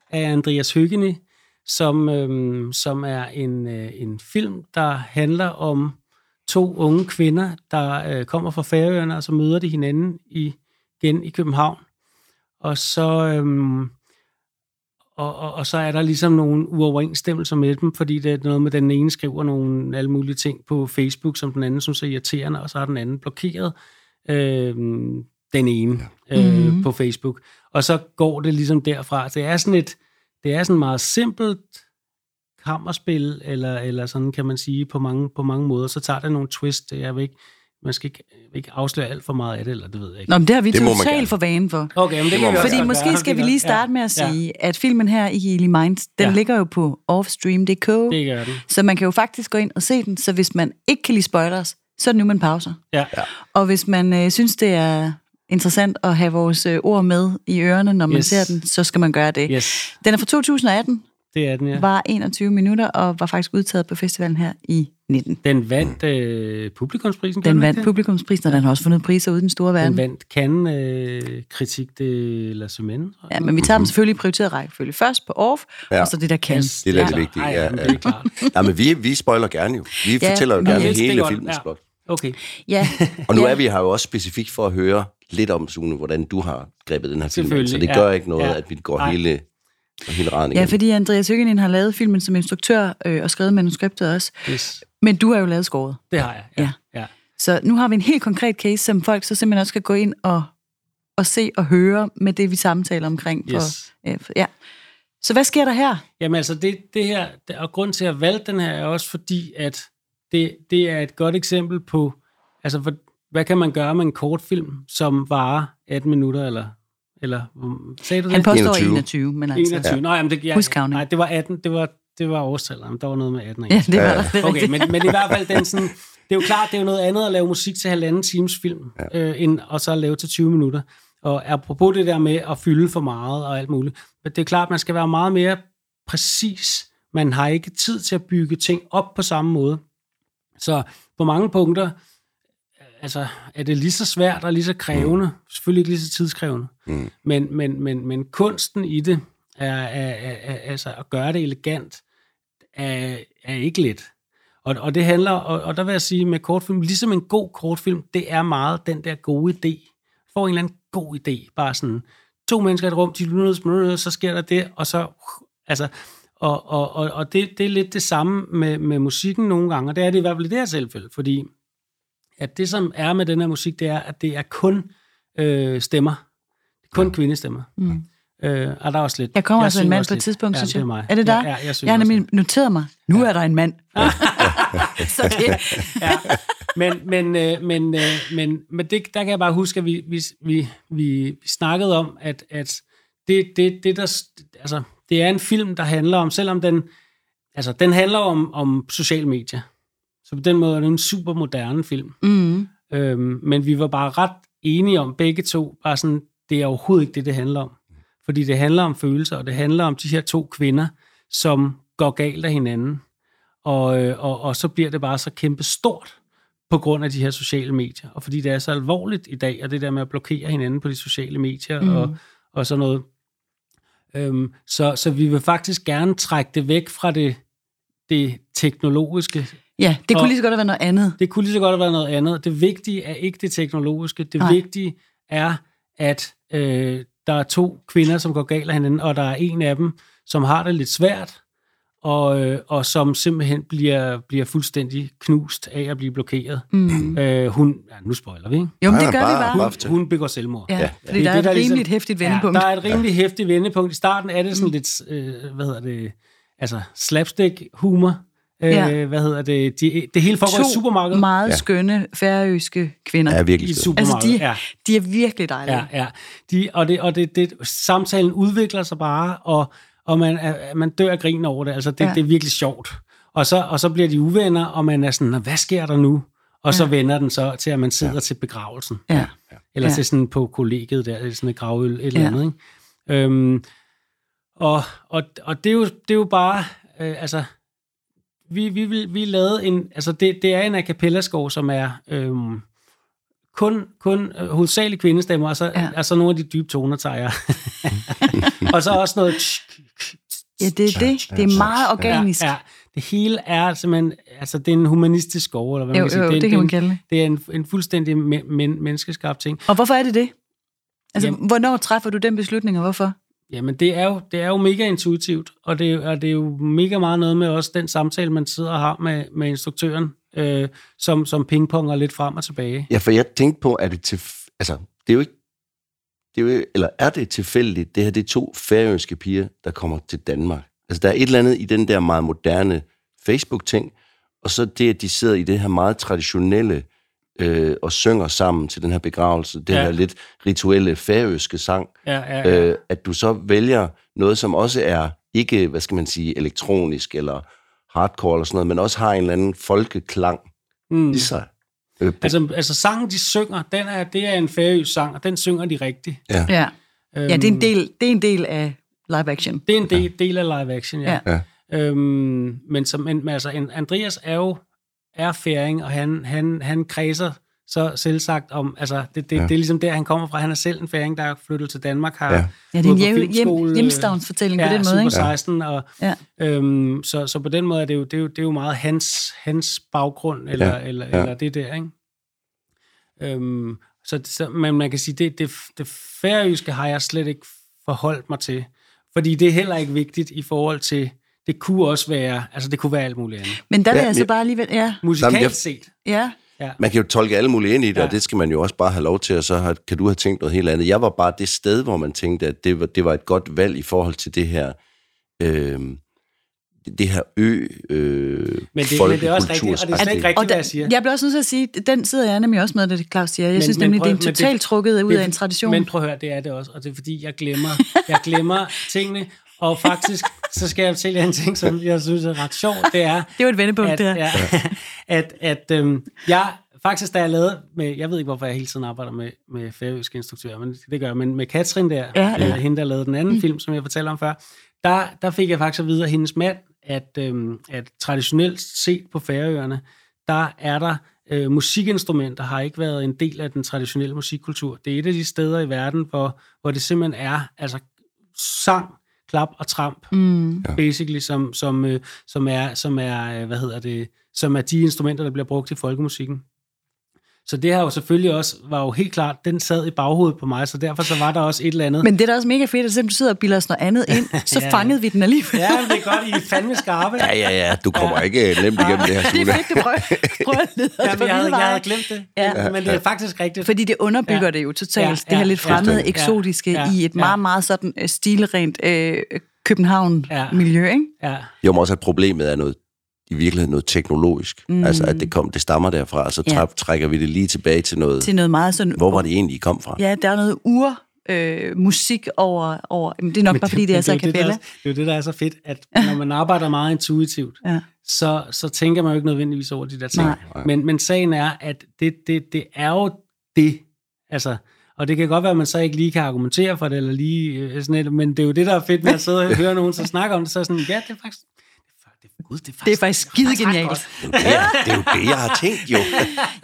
af Andreas Høgeni, som, øh, som er en, øh, en film, der handler om to unge kvinder, der øh, kommer fra Færøerne, og så møder de hinanden i, igen i København. Og så, øh, og, og, og så er der ligesom nogle uoverensstemmelser med dem, fordi det er noget med, at den ene skriver nogle alle mulige ting på Facebook, som den anden synes er irriterende, og så har den anden blokeret øh, den ene øh, Mhm. på Facebook. Og så går det ligesom derfra. Det er sådan et, det er sådan meget simpelt kammerspil, eller, eller sådan kan man sige på mange, på mange måder. Så tager det nogle twist. Jeg vil ikke, man skal ikke, ikke afsløre alt for meget af det, eller det ved jeg ikke. Nå, men det har vi Det totalt for vanen for. Okay, men det, må kan vi man også Fordi godt måske skal vi Det lige starte med at ja, sige, at filmen her i Healy Minds, den Ja. ligger jo på offstream.dk, Ja, det gør den. så man kan jo faktisk gå ind og se den. Så hvis man ikke kan lide spoilers, så er det nu, man pauser. Ja. Ja. Og hvis man øh, synes, det er interessant at have vores øh, ord med i ørerne, når man Yes. ser den, så skal man gøre det. Yes, Den er fra 2018, det er den, ja. var 21 minutter og var faktisk udtaget på festivalen her i 19. Den vandt øh, publikumsprisen. Den vandt det? publikumsprisen, og den har også fundet priser ude i den store verden. Den vandt kan øh, kritik de la semaine. Ja, men vi tager dem selvfølgelig i prioriteret rækkefølge. Først på off, Ja. og så det der kan. Yes, Det er ja. det vigtige. Ja, ja, men ja. er men vi, vi spoiler gerne jo. Vi Ja, fortæller jo gerne er hele filmens ja. plot. Okay. Ja. Og nu ja. er vi her jo også specifikt for at høre lidt om, Sune, hvordan du har grebet den her film. Så det ja. gør ikke noget, Ja. at vi går Nej. hele, hele raden Ja, igen. fordi Andreas Høgenin har lavet filmen som instruktør øh, og skrevet manuskriptet også. Yes. Men du har jo lavet skåret. Det har jeg. Ja. ja. Så nu har vi en helt konkret case, som folk så simpelthen også skal gå ind og, og se og høre med det, vi samtaler omkring. For, Yes. øh, for, ja. Så hvad sker der her? Jamen altså, det, det her, det, og grund til at valgte den her, er også fordi, at det, det er et godt eksempel på, altså, for, hvad kan man gøre med en kortfilm, som varer 18 minutter, eller, eller sagde du det? Han påstår 21. 21, men altså... 21. Ja. Nej, men det, jeg, Huskavning. nej, det var 18, det var, det var årstalleren, der var noget med 18. og Ja, det var Ja. Det Okay, men, men i hvert fald den sådan, det er jo klart, det er jo noget andet at lave musik til halvanden times film, ja. øh, end, og så at lave til 20 minutter. Og apropos det der med at fylde for meget og alt muligt, men det er klart, man skal være meget mere præcis. Man har ikke tid til at bygge ting op på samme måde. Så på mange punkter, altså, er det lige så svært og lige så krævende, mm. selvfølgelig ikke lige så tidskrævende, Mm. men, men, men, men kunsten i det, er, er, er, er, altså at gøre det elegant, er, er ikke let. Og, og det handler, og, og der vil jeg sige med kortfilm, ligesom en god kortfilm, det er meget den der gode idé. Får en eller anden god idé, bare sådan, to mennesker i et rum, de minutter, så sker der det, og så, altså, og, og, og, og det, det er lidt det samme med, med musikken nogle gange, og det er det i hvert fald i det her tilfælde, fordi at det, som er med den her musik, det er, at det er kun øh, stemmer. Er kun ja. kvindestemmer. Mm. Øh, og der er også lidt... Der kommer jeg altså en mand på et tidspunkt, ja, synes det er jeg. mig. Er det dig? Ja, ja, jeg, Jeg har nemlig noteret mig. Nu er der en mand. så det, ja. Men, men, øh, men, øh, men, men det, der kan jeg bare huske, at vi, vi, vi, vi, vi snakkede om, at, at det, det, det, der, altså, det er en film, der handler om, selvom den, altså, den handler om, om sociale medier. Så på den måde er det en super moderne film. mm, Øhm, men vi var bare ret enige om begge to, bare sådan, det er overhovedet ikke det, det handler om. Fordi det handler om følelser, og det handler om de her to kvinder, som går galt af hinanden. Og, øh, og, og så bliver det bare så kæmpe stort på grund af de her sociale medier. Og fordi det er så alvorligt i dag, og det der med at blokere hinanden på de sociale medier mm. og, og sådan noget. Øhm, så, så vi vil faktisk gerne trække det væk fra det, det teknologiske ja, det kunne Og- lige så godt have været noget andet. det kunne lige så godt have været noget andet. Det vigtige er ikke det teknologiske. Det Nej. Vigtige er, at øh, der er to kvinder, som går galt af hinanden, og der er en af dem, som har det lidt svært, og, øh, og som simpelthen bliver, bliver fuldstændig knust af at blive blokeret. Mm. Øh, hun, ja, nu spoiler vi, ikke? Jo, men det gør bare- vi bare. fortæl. Hun begår selvmord. Ja, Ja. fordi Det der er det, der et ligesom- rimeligt hæftigt vendepunkt. Ja, der er et rimelig hæftigt vendepunkt. I starten er det sådan lidt, øh, hvad hedder det, altså slapstick-humor. Øh, Ja. Hvad hedder det? De, det hele foregår i supermarkedet. meget Ja. skønne færøske kvinder. er I virkelig et skønt. supermarked. Altså, de, ja. de er virkelig dejlige. Ja, ja. De, og det, og det, det, samtalen udvikler sig bare, og, og man, er- man dør af grin over det. Altså, det, Ja. det er virkelig sjovt. Og så, og så bliver de uvenner, og man er sådan, "Nå, hvad sker der nu? Og så Ja. vender den så til, at man sidder ja. til begravelsen. Ja. Eller Ja. til sådan på kollegiet der, eller sådan et gravøl, et eller Ja. andet. Ikke? Øhm, og, og, og det, er jo, det er jo bare, øh, altså, vi, vi, vi, vi lavede en, altså det, det er en a cappella skov, som er øhm, kun, kun øh, hovedsageligt kvindestemmer, og så, Ja. ja. altså nogle af de dybe toner tager jeg. og så også noget... Ja, det er det. Det er meget organisk. Ja, ja, det hele er simpelthen, altså det er en humanistisk skov, eller hvad man Jo, kan sige. jo, det, er- det kan man er en- kalde det. Det er en, en fuldstændig men, men, menneskeskabt ting. Og hvorfor er det det? Altså, Jamen- hvornår træffer du den beslutning, og hvorfor? Jamen, det er jo, det er jo mega intuitivt, og det, er, jo- og det er jo mega meget noget med også den samtale, man sidder og har med, med instruktøren, øh, som, som pingponger lidt frem og tilbage. Ja, for jeg tænkte på, at det til, altså, det er jo ikke, det er jo, eller er det tilfældigt, det her det er to færøske piger, der kommer til Danmark. Altså, der er et eller andet i den der meget moderne Facebook-ting, og så det, at de sidder i det her meget traditionelle øh, og synger sammen til den her begravelse, det Ja. her lidt rituelle færøske sang, Ja, ja, ja. øh, at du så vælger noget, som også er ikke, hvad skal man sige, elektronisk eller hardcore eller sådan noget, men også har en eller anden folkeklang Mm. i sig. Øh, Altså, altså sangen, de synger, den er, det er en færøsk sang, og den synger de rigtigt. ja. Ja, Øhm, ja det, er en del, det er en del af live action. Det er en del, del af live action, ja. Ja. Øhm, men, som, men altså, Andreas er jo er færing, og han, han, han kredser så selvsagt om, altså det, det, Ja. ja. det er ligesom der, han kommer fra. Han er selv en færing, der er flyttet til Danmark, har Ja. Ja, det er en på hjem, hjem, øh, hjemstavnsfortælling på den måde, Super ikke? 16, og, Ja. øhm, så, så på den måde er det jo, det er jo, det er jo meget hans, hans baggrund, eller, Ja, ja. eller, ja. eller det der, ikke? Øhm, så, så men man kan sige, det, det, det færøske har jeg slet ikke forholdt mig til, fordi det er heller ikke vigtigt i forhold til, det kunne også være, altså det kunne være alt muligt andet. Men der vil Ja, jeg så men- bare alligevel... Ja, jeg- set. ja. Ja. Man kan jo tolke alle mulige ind i det, ja. Og det skal man jo også bare have lov til, og så har, kan du have tænkt noget helt andet. Jeg var bare det sted, hvor man tænkte, at det var, det var et godt valg i forhold til det her øh, det her ø øh, Men det, men det er også rigtigt, og det er slet ikke rigtigt, hvad jeg siger. Jeg bliver også nødt til at sige, den sidder jeg nemlig også med, det Claus siger. Jeg men, synes Men- nemlig, prøv- det er men totalt trukket ud det- af en tradition. Men prøv at høre, det er det også, og det er fordi, jeg glemmer, jeg glemmer tingene, og faktisk, så skal jeg fortælle jer en ting, som jeg synes er ret sjov, det er, det er jo et vendepunkt, at, det her. ja, at, at øhm, jeg faktisk, da jeg lavede med, jeg ved ikke, hvorfor jeg hele tiden arbejder med, med færøske instruktører, men det gør jeg, men med Katrin der, Ja, ja. Hende, der lavede den anden mm. film, som jeg fortalte om før, der, der fik jeg faktisk at vide af hendes mand, at, øhm, at traditionelt set på Færøerne, der er der øh, musikinstrumenter har ikke været en del af den traditionelle musikkultur. Det er et af de steder i verden, hvor, hvor det simpelthen er altså sang, klap og tramp, Mm. basically, som, som, øh, som, er, som er, øh, hvad hedder det, som er de instrumenter, der bliver brugt i folkemusikken. Så det her jo selvfølgelig også, var jo helt klart, den sad i baghovedet på mig, så derfor så var der også et eller andet. Men det er da også mega fedt, at selvom du sidder og bilder os noget andet ind, så Ja, ja. fangede vi den alligevel. Ja, det er godt, I er fandme skarpe. Ja, ja, ja, du kommer ikke øh, nemt igennem det her, Det Sune. er fedt, du prøver, prøver at lede Ja, jeg, havde, jeg havde glemt det, Ja. ja. men det er faktisk rigtigt. Fordi det underbygger Ja. det jo totalt, Ja, det her ja, lidt ja. fremmede, Ja. eksotiske, Ja. i et Ja. meget, meget sådan øh, stilrent øh, København-miljø, ikke? Ja, Jo, men også at problemet er noget, i virkeligheden noget teknologisk. Mm. Altså, at det, kom, det stammer derfra, og så Ja. trækker vi det lige tilbage til noget, Til noget meget sådan... hvor var det egentlig, I kom fra? Ja, der er noget ur øh, musik over, over... Men det er nok Men bare, fordi det er så det, kapella. er- Det er jo det, der er så fedt, at når man arbejder meget intuitivt, Ja. så, så tænker man jo ikke nødvendigvis over de der ting. Nej. Men, men sagen er, at det, det, det er jo det. Altså, og det kan godt være, at man så ikke lige kan argumentere for det, eller lige øh, sådan et, men det er jo det, der er fedt med at sidde og høre nogen så snakke om det, så er sådan, ja, det er faktisk... Det er, fa- det er, gud, det er faktisk, Det er faktisk skide genialt. Det er, jo det, det er jo det, jeg har tænkt, jo.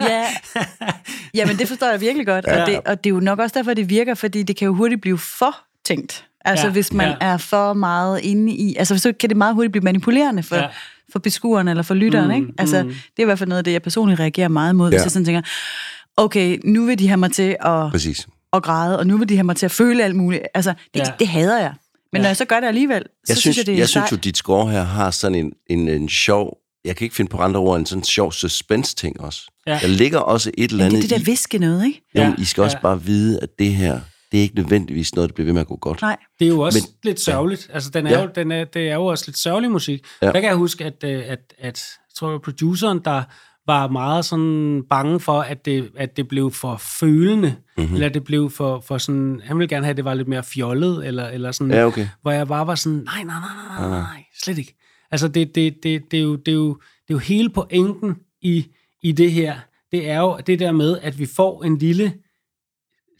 Ja, Jamen, det forstår jeg virkelig godt. Ja. Og, det, og det er jo nok også derfor, det virker, fordi det kan jo hurtigt blive for tænkt. Altså, Ja, ja. hvis man ja. ja. er for meget inde i... Altså, så kan det meget hurtigt blive manipulerende for, Ja. ja. for beskueren eller for lytteren, Mm, ikke? Altså, mm. det er i hvert fald noget af det, jeg personligt reagerer meget mod, ja. hvis Ja. jeg sådan tænker, okay, nu vil de have mig til at, Præcis. at græde, og nu vil de have mig til at føle alt muligt. Altså, det, Ja. ja. det hader jeg. Men Ja. når jeg så gør det alligevel, så Jeg synes, jeg, det er jeg synes jo, dit score her har sådan en, en, en sjov... Jeg kan ikke finde på andre ord end sådan en sjov suspense-ting også. Ja. Der ligger også et eller Men andet det er det der viske noget, ikke? Jo, men Ja, I skal også ja. bare vide, at det her, det er ikke nødvendigvis noget, der bliver ved med at gå godt. Nej. Det er jo også Men- Men, lidt sørgeligt. Altså, den er Ja. jo, den er, det er jo også lidt sørgelig musik. Ja. Ja. Der kan jeg huske, at, øh, at, at jeg tror, produceren, der var meget sådan bange for, at det, at det blev for følende, Mhm. mm-hmm. eller det blev for, for sådan, han ville gerne have, at det var lidt mere fjollet, eller, eller sådan, Ja, okay. hvor jeg bare var sådan, nej, nej, nej, nej, nej, nej slet ikke. Altså, det, det, det, det, er jo, det, er jo, det er jo hele pointen i, i det her. Det er jo det der med, at vi får en lille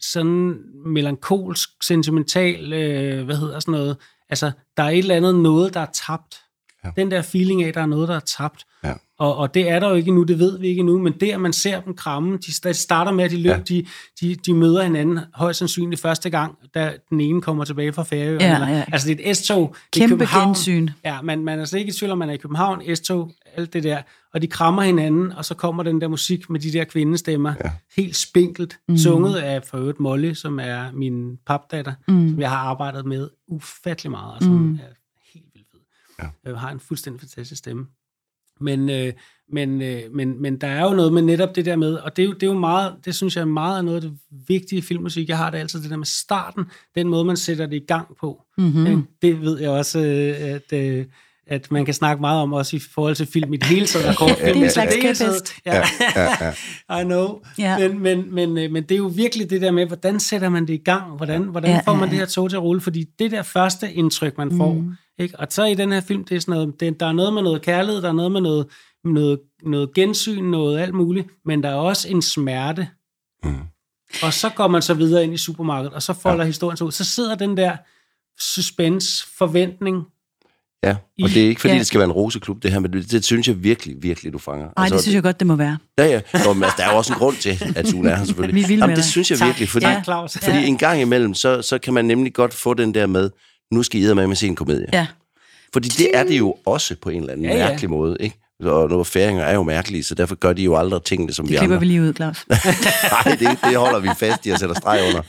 sådan melankolsk, sentimental, øh, hvad hedder sådan noget, altså, der er et eller andet noget, der er tabt. Ja. Den der feeling af, at der er noget, der er tabt. Ja. Og, og det er der jo ikke endnu, det ved vi ikke endnu, men der man ser dem kramme, de sta- starter med, at de løb, Ja. de, de, de møder hinanden højst sandsynligt første gang, da den ene kommer tilbage fra Færøerne. Ja, eller- ja. Altså det er et S-tog i Kæmpe København. gensyn. Ja, man, man er slet ikke i tvivl om, man er i København, S-tog, alt det der, og de krammer hinanden, og så kommer den der musik med de der kvindestemmer, ja. helt spinkelt, mm. sunget af for øvrigt Molly, som er min papdatter, mm. som jeg har arbejdet med ufattelig meget, og som mm. er helt vildt fed. Ja. Øh, har en fuldstændig fantastisk stemme. Men, øh, men, øh, men, men der er jo noget med netop det der med, og det er jo, det er jo meget, det synes jeg er meget af noget af det vigtige i filmmusik. Jeg har det altid det der med starten, den måde, man sætter det i gang på. Mm-hmm. Det ved jeg også, øh, at, øh, at man kan snakke meget om, også i forhold til film i det hele taget. og kortfilm Det er en slags kæphest. Ja. I know. Ja. Men, men, men, øh, men det er jo virkelig det der med, hvordan sætter man det i gang? Hvordan, hvordan Ja, får ja, man ja. det her tog til at rulle? Fordi det der første indtryk, man får, mm. ikke? og så i den her film, det er sådan noget, det, der er noget med noget kærlighed, der er noget med noget, noget, noget gensyn, noget alt muligt, men der er også en smerte. Mm. Og så går man så videre ind i supermarkedet, og så folder ja. historien sig ud. Så sidder den der suspense, forventning, Ja, og det er ikke, fordi Ja. det skal være en roseklub, det her, men det, det synes jeg virkelig, virkelig, du fanger. Nej, det synes jeg godt, det må være. Ja, ja. Nå, men, altså, der er jo også en grund til, at Sune er her selvfølgelig. Vi vilde Jamen, med det dig. synes jeg Tak. virkelig, fordi, Tak, Claus. fordi en gang imellem, så, så kan man nemlig godt få den der med, nu skal I med med se en komedie. Ja. Fordi det er det jo også på en eller anden Ja, ja. mærkelig måde, ikke? Og nogle færinger er jo mærkelige, så derfor gør de jo aldrig tingene, som Det vi klipper andre. vi lige ud, Claus. Nej, det, det holder vi fast i og sætter streg under.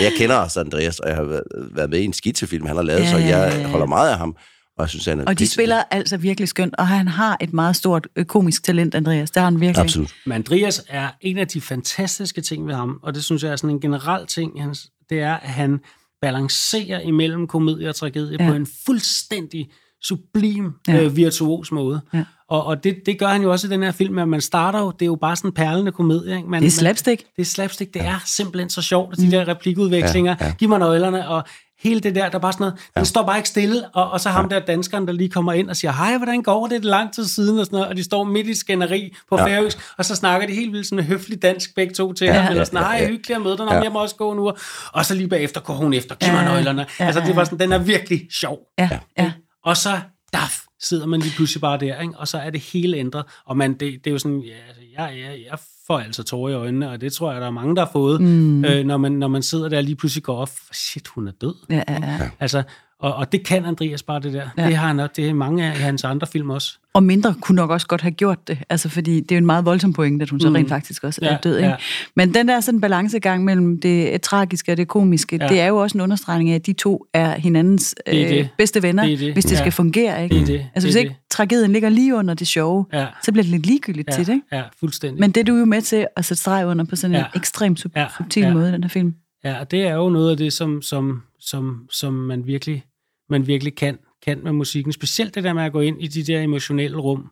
Jeg kender også Andreas, og jeg har været, med i en skitsefilm, han har lavet, Ja, så ja, ja, jeg ja. holder meget af ham. Og, jeg synes, han er Og de pisse- spiller altså virkelig skønt, og han har et meget stort øh, komisk talent, Andreas. Det har han virkelig. Absolut. Men Andreas er en af de fantastiske ting ved ham, og det synes jeg er sådan en generel ting, i hans, det er, at han balancerer imellem komedie og tragedie Ja. ja. på en fuldstændig sublim, Ja. ja. øh, virtuos måde. Ja. Og, og det, det gør han jo også i den her film, at man starter jo, det er jo bare sådan en perlende komedie. Ikke? Man, Det er slapstick. Man, det er slapstick, det er simpelthen så sjovt, de der replikudvekslinger, Ja, ja. giv mig nøglerne, og hele det der, der er bare sådan noget, den står bare ikke stille, og, og så ham der danskeren, der lige kommer ind og siger, hej, hvordan går det, det er lang tid siden, og sådan noget, og de står midt i skænderi på Ja. ja. færøsk, og så snakker de helt vildt sådan høfligt dansk begge to til Ja, ja, eller sådan, ja, hej, ja. hyggeligt at møde dig, Nå, Ja. jeg må også gå nu, og så lige bagefter går hun efter, giv Ja, mig nøglerne. ja, Altså, det ja. var sådan, den er virkelig sjov. Ja, ja. Og så, daf, sidder man lige pludselig bare der, ikke? og så er det hele ændret. Og man, det, det er jo sådan, ja, altså, jeg, jeg, jeg får altså tårer i øjnene, og det tror jeg, der er mange, der har fået, mm. øh, når, man, når man sidder der og lige pludselig går op, shit, hun er død. Ja, ja, ja. Altså, og, og det kan Andreas bare, det der. Ja. Det har han også, det er mange af hans andre film også. Og mindre kunne nok også godt have gjort det, altså fordi det er jo en meget voldsom point, at hun så Mm. rent faktisk også er Ja, død. Ikke? ja. Men den der sådan balancegang mellem det tragiske og det komiske, ja. Det er jo også en understregning af, at de to er hinandens Det er øh, det. bedste venner, Det er det. hvis det Ja. skal fungere. Ikke? Det er det. Altså hvis Det er ikke tragedien ligger lige under det sjove, Ja, så bliver det lidt ligegyldigt ja, tit. Ikke? ja fuldstændig. Men det er du jo med til at sætte streg under på sådan en Ja. ekstremt sub- Ja, subtil ja. måde, den her film. Ja, og det er jo noget af det, som, som, som, som man virkelig, man virkelig kan, kan med musikken. Specielt det der med at gå ind i de der emotionelle rum.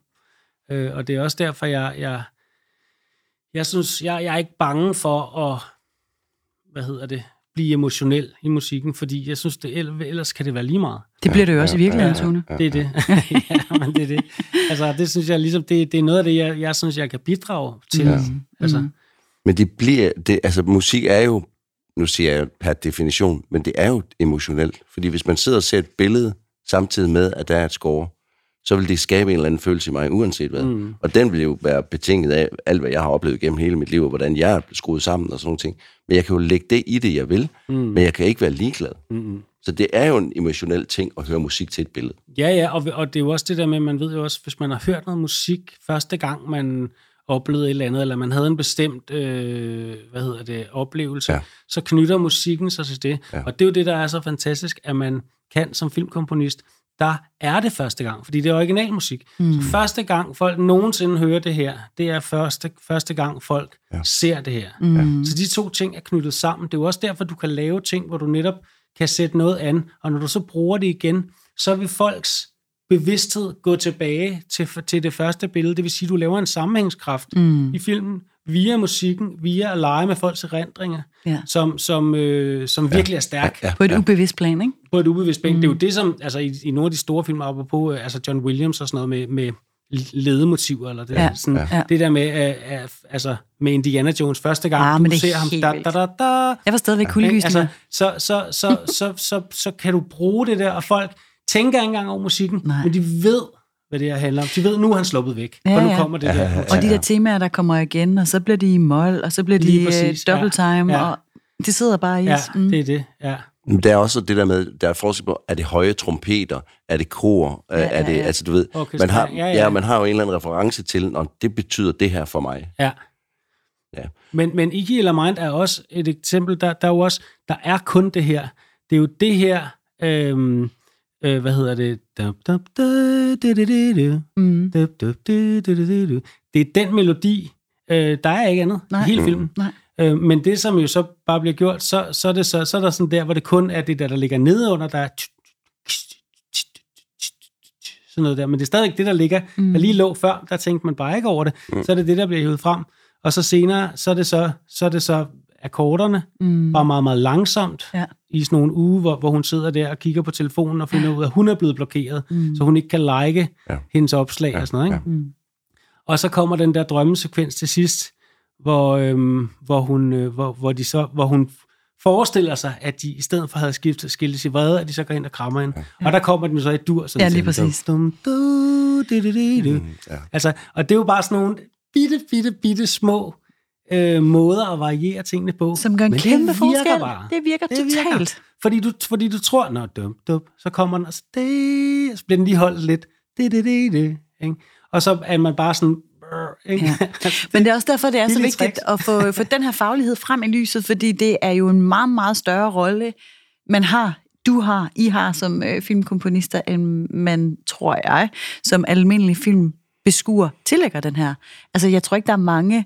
Øh, og det er også derfor, jeg, jeg, jeg synes, jeg, jeg er ikke bange for at, hvad hedder det, blive emotionel i musikken, fordi jeg synes, det, ellers kan det være lige meget. Det bliver det jo også i virkeligheden, ja, Tone. Det er det. ja, men det er det. Altså, det synes jeg ligesom, det, det er noget af det, jeg, jeg synes, jeg kan bidrage til. Ja. Ja. Altså, Mm. Men det bliver, det, altså musik er jo, nu siger jeg per definition, men det er jo emotionelt. Fordi hvis man sidder og ser et billede, samtidig med, at der er et score, så vil det skabe en eller anden følelse i mig, uanset hvad. Mm. Og den vil jo være betinget af alt, hvad jeg har oplevet gennem hele mit liv, og hvordan jeg er skruet sammen og sådan nogle ting. Men jeg kan jo lægge det i det, jeg vil, mm. men jeg kan ikke være ligeglad. mm-mm. Så det er jo en emotionel ting at høre musik til et billede. Ja, ja, og, og det er jo også det der med, man ved jo også, hvis man har hørt noget musik første gang, man oplevede et eller andet, eller man havde en bestemt, øh, hvad hedder det, oplevelse, Ja. så knytter musikken sig til det. Ja. Og det er jo det, der er så fantastisk, at man kan som filmkomponist, der er det første gang, fordi det er originalmusik. Mm. Så første gang folk nogensinde hører det her, det er første, første gang folk ja. ser det her. Mm. Så de to ting er knyttet sammen. Det er jo også derfor, du kan lave ting, hvor du netop kan sætte noget an, og når du så bruger det igen, så vil folks bevidsthed gå tilbage til, til det første billede. Det vil sige, at du laver en sammenhængskraft Mm. i filmen via musikken, via at lege med folks erindringer, Ja. som, som, øh, som virkelig er stærk Ja, På et ubevidst plan, ikke? på et ubevidst bænk. Mm. Det er jo det, som altså, i, i nogle af de store film, apropos øh, altså John Williams og sådan noget med, med ledemotiver, eller det, Ja, sådan, ja. det der med, øh, øh, altså, med Indiana Jones første gang, Ah, du er ser ham, da, da, da, da, Jeg var stadigvæk kuldegysende. altså, så, så, så, så, så, så, så kan du bruge det der, og folk tænker ikke engang over musikken, Nej. men de ved, hvad det her handler om. De ved, nu er han sluppet væk, Ja, for nu ja. kommer det Ja, der. ja, ja. Og de der temaer, der kommer igen, og så bliver de i mol, og så bliver de Lige uh, præcis, ja. double time, Ja. og det sidder bare i Ja. Mm. det er det, ja. Men der er også det der med, der er forskel på, er det høje trompeter, er det kor, ja, er det, ja, ja. altså du ved, Orkester, man har, ja, ja, ja. ja. man har jo en eller anden reference til, og det betyder det her for mig. Ja. Ja. Men, men Iggy eller Mind er også et eksempel, der, der er jo også, der er kun det her. Det er jo det her, øhm, øh, hvad hedder det? Mm. Det er den melodi, øh, der er ikke andet Nej. i hele filmen. Nej. Øh, men det, som jo så bare bliver gjort, så, så, er det så, så er der sådan der, hvor det kun er det der, der ligger nede under, der er sådan noget der. Men det er stadigvæk det, der ligger, mm. der lige lå før. Der tænkte man bare ikke over det. Mm. Så er det det, der bliver hævet frem. Og så senere, så er det så, så, er det så akkorderne, Mm. bare meget, meget langsomt, Ja. i sådan nogle uger, hvor, hvor hun sidder der og kigger på telefonen og finder ud af, at hun er blevet blokeret, mm. så hun ikke kan like Ja. hendes opslag Ja, og sådan noget. Ikke? ja. Mm. Og så kommer den der drømmesekvens til sidst, hvor, øhm, hvor, hun, øh, hvor, hvor, de så, hvor hun forestiller sig, at de i stedet for havde skiftet skiltes i vrede, at de så går ind og krammer hende. Ja. Og der kommer den så i dur. Sådan Ja, lige præcis. Dum, du, du, du, du, du. ja. Altså, og det er jo bare sådan nogle bitte, bitte, bitte små øh, måder at variere tingene på. Som gør en Men kæmpe det virker forskel. Bare. Det virker Det virker. totalt. Fordi du, fordi du tror, nå, dum, dum, så kommer den, og så, det, så bliver den lige holdt lidt. Det, det, det, det, ikke? Og så er man bare sådan, ikke? Ja. Men det er også derfor, det er så vigtigt at få, få den her faglighed frem i lyset, fordi det er jo en meget, meget større rolle, man har, du har, I har som øh, filmkomponister, end man, tror jeg, som almindelig filmbeskuer tillægger den her. Altså, jeg tror ikke, der er mange,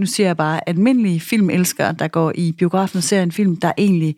nu siger jeg bare, almindelige filmelskere, der går i biografen og ser en film, der egentlig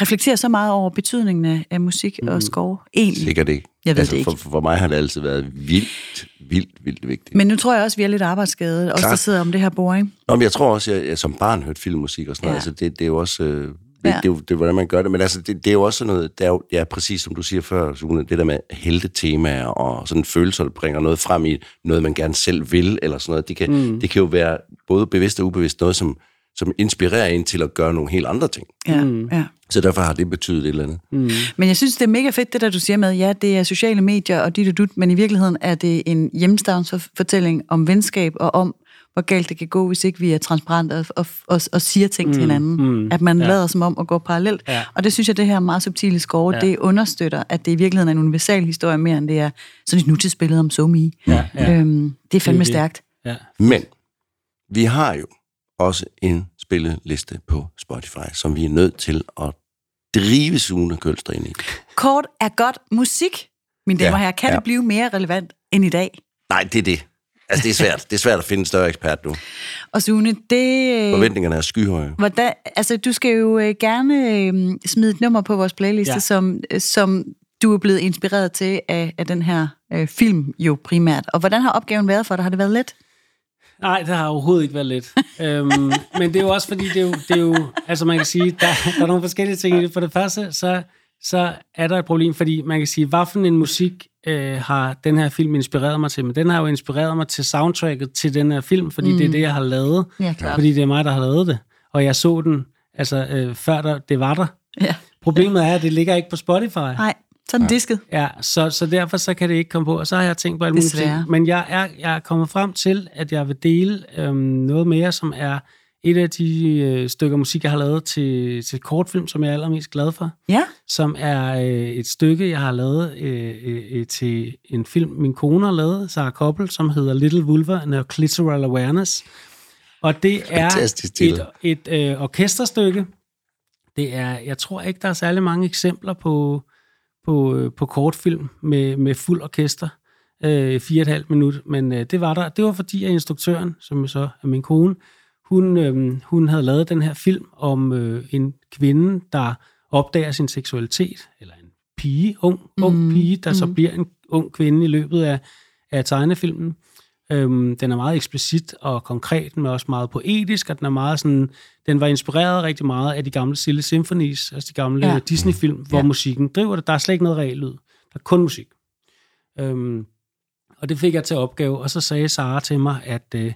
reflektere så meget over betydningen af, musik mm. og score. Egentlig. Sikkert ikke. Jeg ved altså, det ikke. For, for mig har det altid været vildt, vildt, vildt vigtigt. Men nu tror jeg også, vi er lidt arbejdsskade, også der sidder om det her bord, ikke? Nå, men jeg tror også, at jeg, jeg som barn hørte filmmusik og sådan noget. Ja. Altså, det, det er jo også... Øh, det, Ja. det, er jo, det er, hvordan man gør det. Men altså, det, det er jo også sådan noget... Det er jo, ja, præcis som du siger før, Sune, det der med heldetemaer og sådan følelser, der bringer noget frem i noget, man gerne selv vil, eller sådan noget. Det kan, mm. det kan jo være både bevidst og ubevidst noget, som, som inspirerer en til at gøre nogle helt andre ting. Ja, mm. ja. Så derfor har det betydet et eller andet. Mm. Men jeg synes, det er mega fedt, det der du siger med, ja, det er sociale medier og dit og dut, men i virkeligheden er det en hjemstavnsfortælling om venskab og om, hvor galt det kan gå, hvis ikke vi er transparente og, og, og, og siger ting mm, til hinanden. Mm, at man ja. lader som om at gå parallelt. Ja. Og det synes jeg, det her meget subtile score, ja. det understøtter, at det i virkeligheden er en universal historie mere, end det er sådan et nutidsbillede om SoMe. Ja, ja. Øhm, det er fandme det. stærkt. Ja. Men vi har jo også en spilleliste på Spotify, som vi er nødt til at drive Sune Kølster ind i. Kort er godt musik, mine damer og Ja, herrer. Kan ja. det blive mere relevant end i dag? Nej, det er det. Altså, det er svært. Det er svært at finde en større ekspert nu. Og Sune, det... øh, Forventningerne er skyhøje. Hvordan, altså, du skal jo øh, gerne øh, smide et nummer på vores playliste, ja. Ja. som, øh, som du er blevet inspireret til af, af den her øh, film jo primært. Og hvordan har opgaven været for dig? Har det været let? Nej, det har overhovedet ikke været let. øhm, men det er jo også fordi, det er jo, det er jo altså man kan sige, der, der er nogle forskellige ting i det. For det første, så, så er der et problem, fordi man kan sige, hvad for en musik øh, har den her film inspireret mig til? Men den har jo inspireret mig til soundtracket til den her film, fordi mm. det er det, jeg har lavet. Ja, klart. Fordi det er mig, der har lavet det. Og jeg så den, altså øh, før der, det var der. Ja. Problemet er, at det ligger ikke på Spotify. Nej, så er den disket. Ja, så, så derfor så kan det ikke komme på. Og så har jeg tænkt på alle mulige ting. Men jeg er, jeg er kommet frem til, at jeg vil dele øhm, noget mere, som er et af de øh, stykker musik, jeg har lavet til, til kortfilm, som jeg er allermest glad for. Ja, Som er øh, et stykke, jeg har lavet øh, øh, til en film, min kone har lavet, Sarah Koppel, som hedder Little Vulva and Clitoral Awareness. Og det er et, et øh, orkesterstykke. Det er, jeg tror ikke, der er særlig mange eksempler på, på, øh, på kortfilm med, med fuld orkester. Øh, fire og et halvt minut. Men øh, det var der. Det var fordi, at instruktøren, som så er min kone, hun, øh, hun havde lavet den her film om øh, en kvinde, der opdager sin seksualitet, eller en pige, ung, ung pige, der så bliver en ung kvinde i løbet af, af tegnefilmen. Øhm, den er meget eksplicit og konkret, men også meget poetisk, og den er meget sådan, den var inspireret rigtig meget af de gamle Silly Symphonies, altså de gamle Ja. Disney-film, hvor ja. musikken driver det. Der er slet ikke noget reelt lyd. Der er kun musik. Øhm, og det fik jeg til opgave, og så sagde Sara til mig, at øh,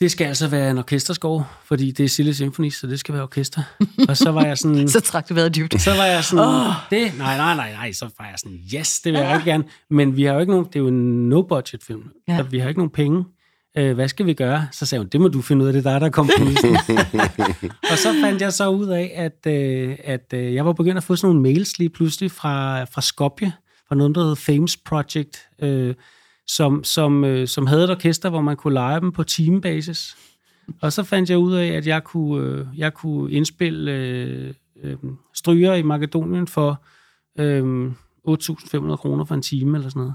det skal altså være en orkesterskov, fordi det er Silly Symphonies, så det skal være orkester. og så var jeg sådan... så trak du vejret dybt. Så var jeg sådan, oh. det, nej, nej, nej, nej, så var jeg sådan, yes, det vil jeg rigtig gerne. Men vi har jo ikke nogen, det er jo en no-budget film, Ja. ja. så vi har ikke nogen penge. Øh, hvad skal vi gøre? Så sagde hun, det må du finde ud af, det er dig, der er komponisten. og så fandt jeg så ud af, at, øh, at øh, jeg var begyndt at få sådan nogle mails lige pludselig fra, fra Skopje, fra noget, der hed Fames Project, øh, som, som, øh, som havde et orkester, hvor man kunne lege dem på teambasis. Og så fandt jeg ud af, at jeg kunne, øh, jeg kunne indspille øh, øh, stryger i Makedonien for øh, 8.500 kroner for en time eller sådan noget.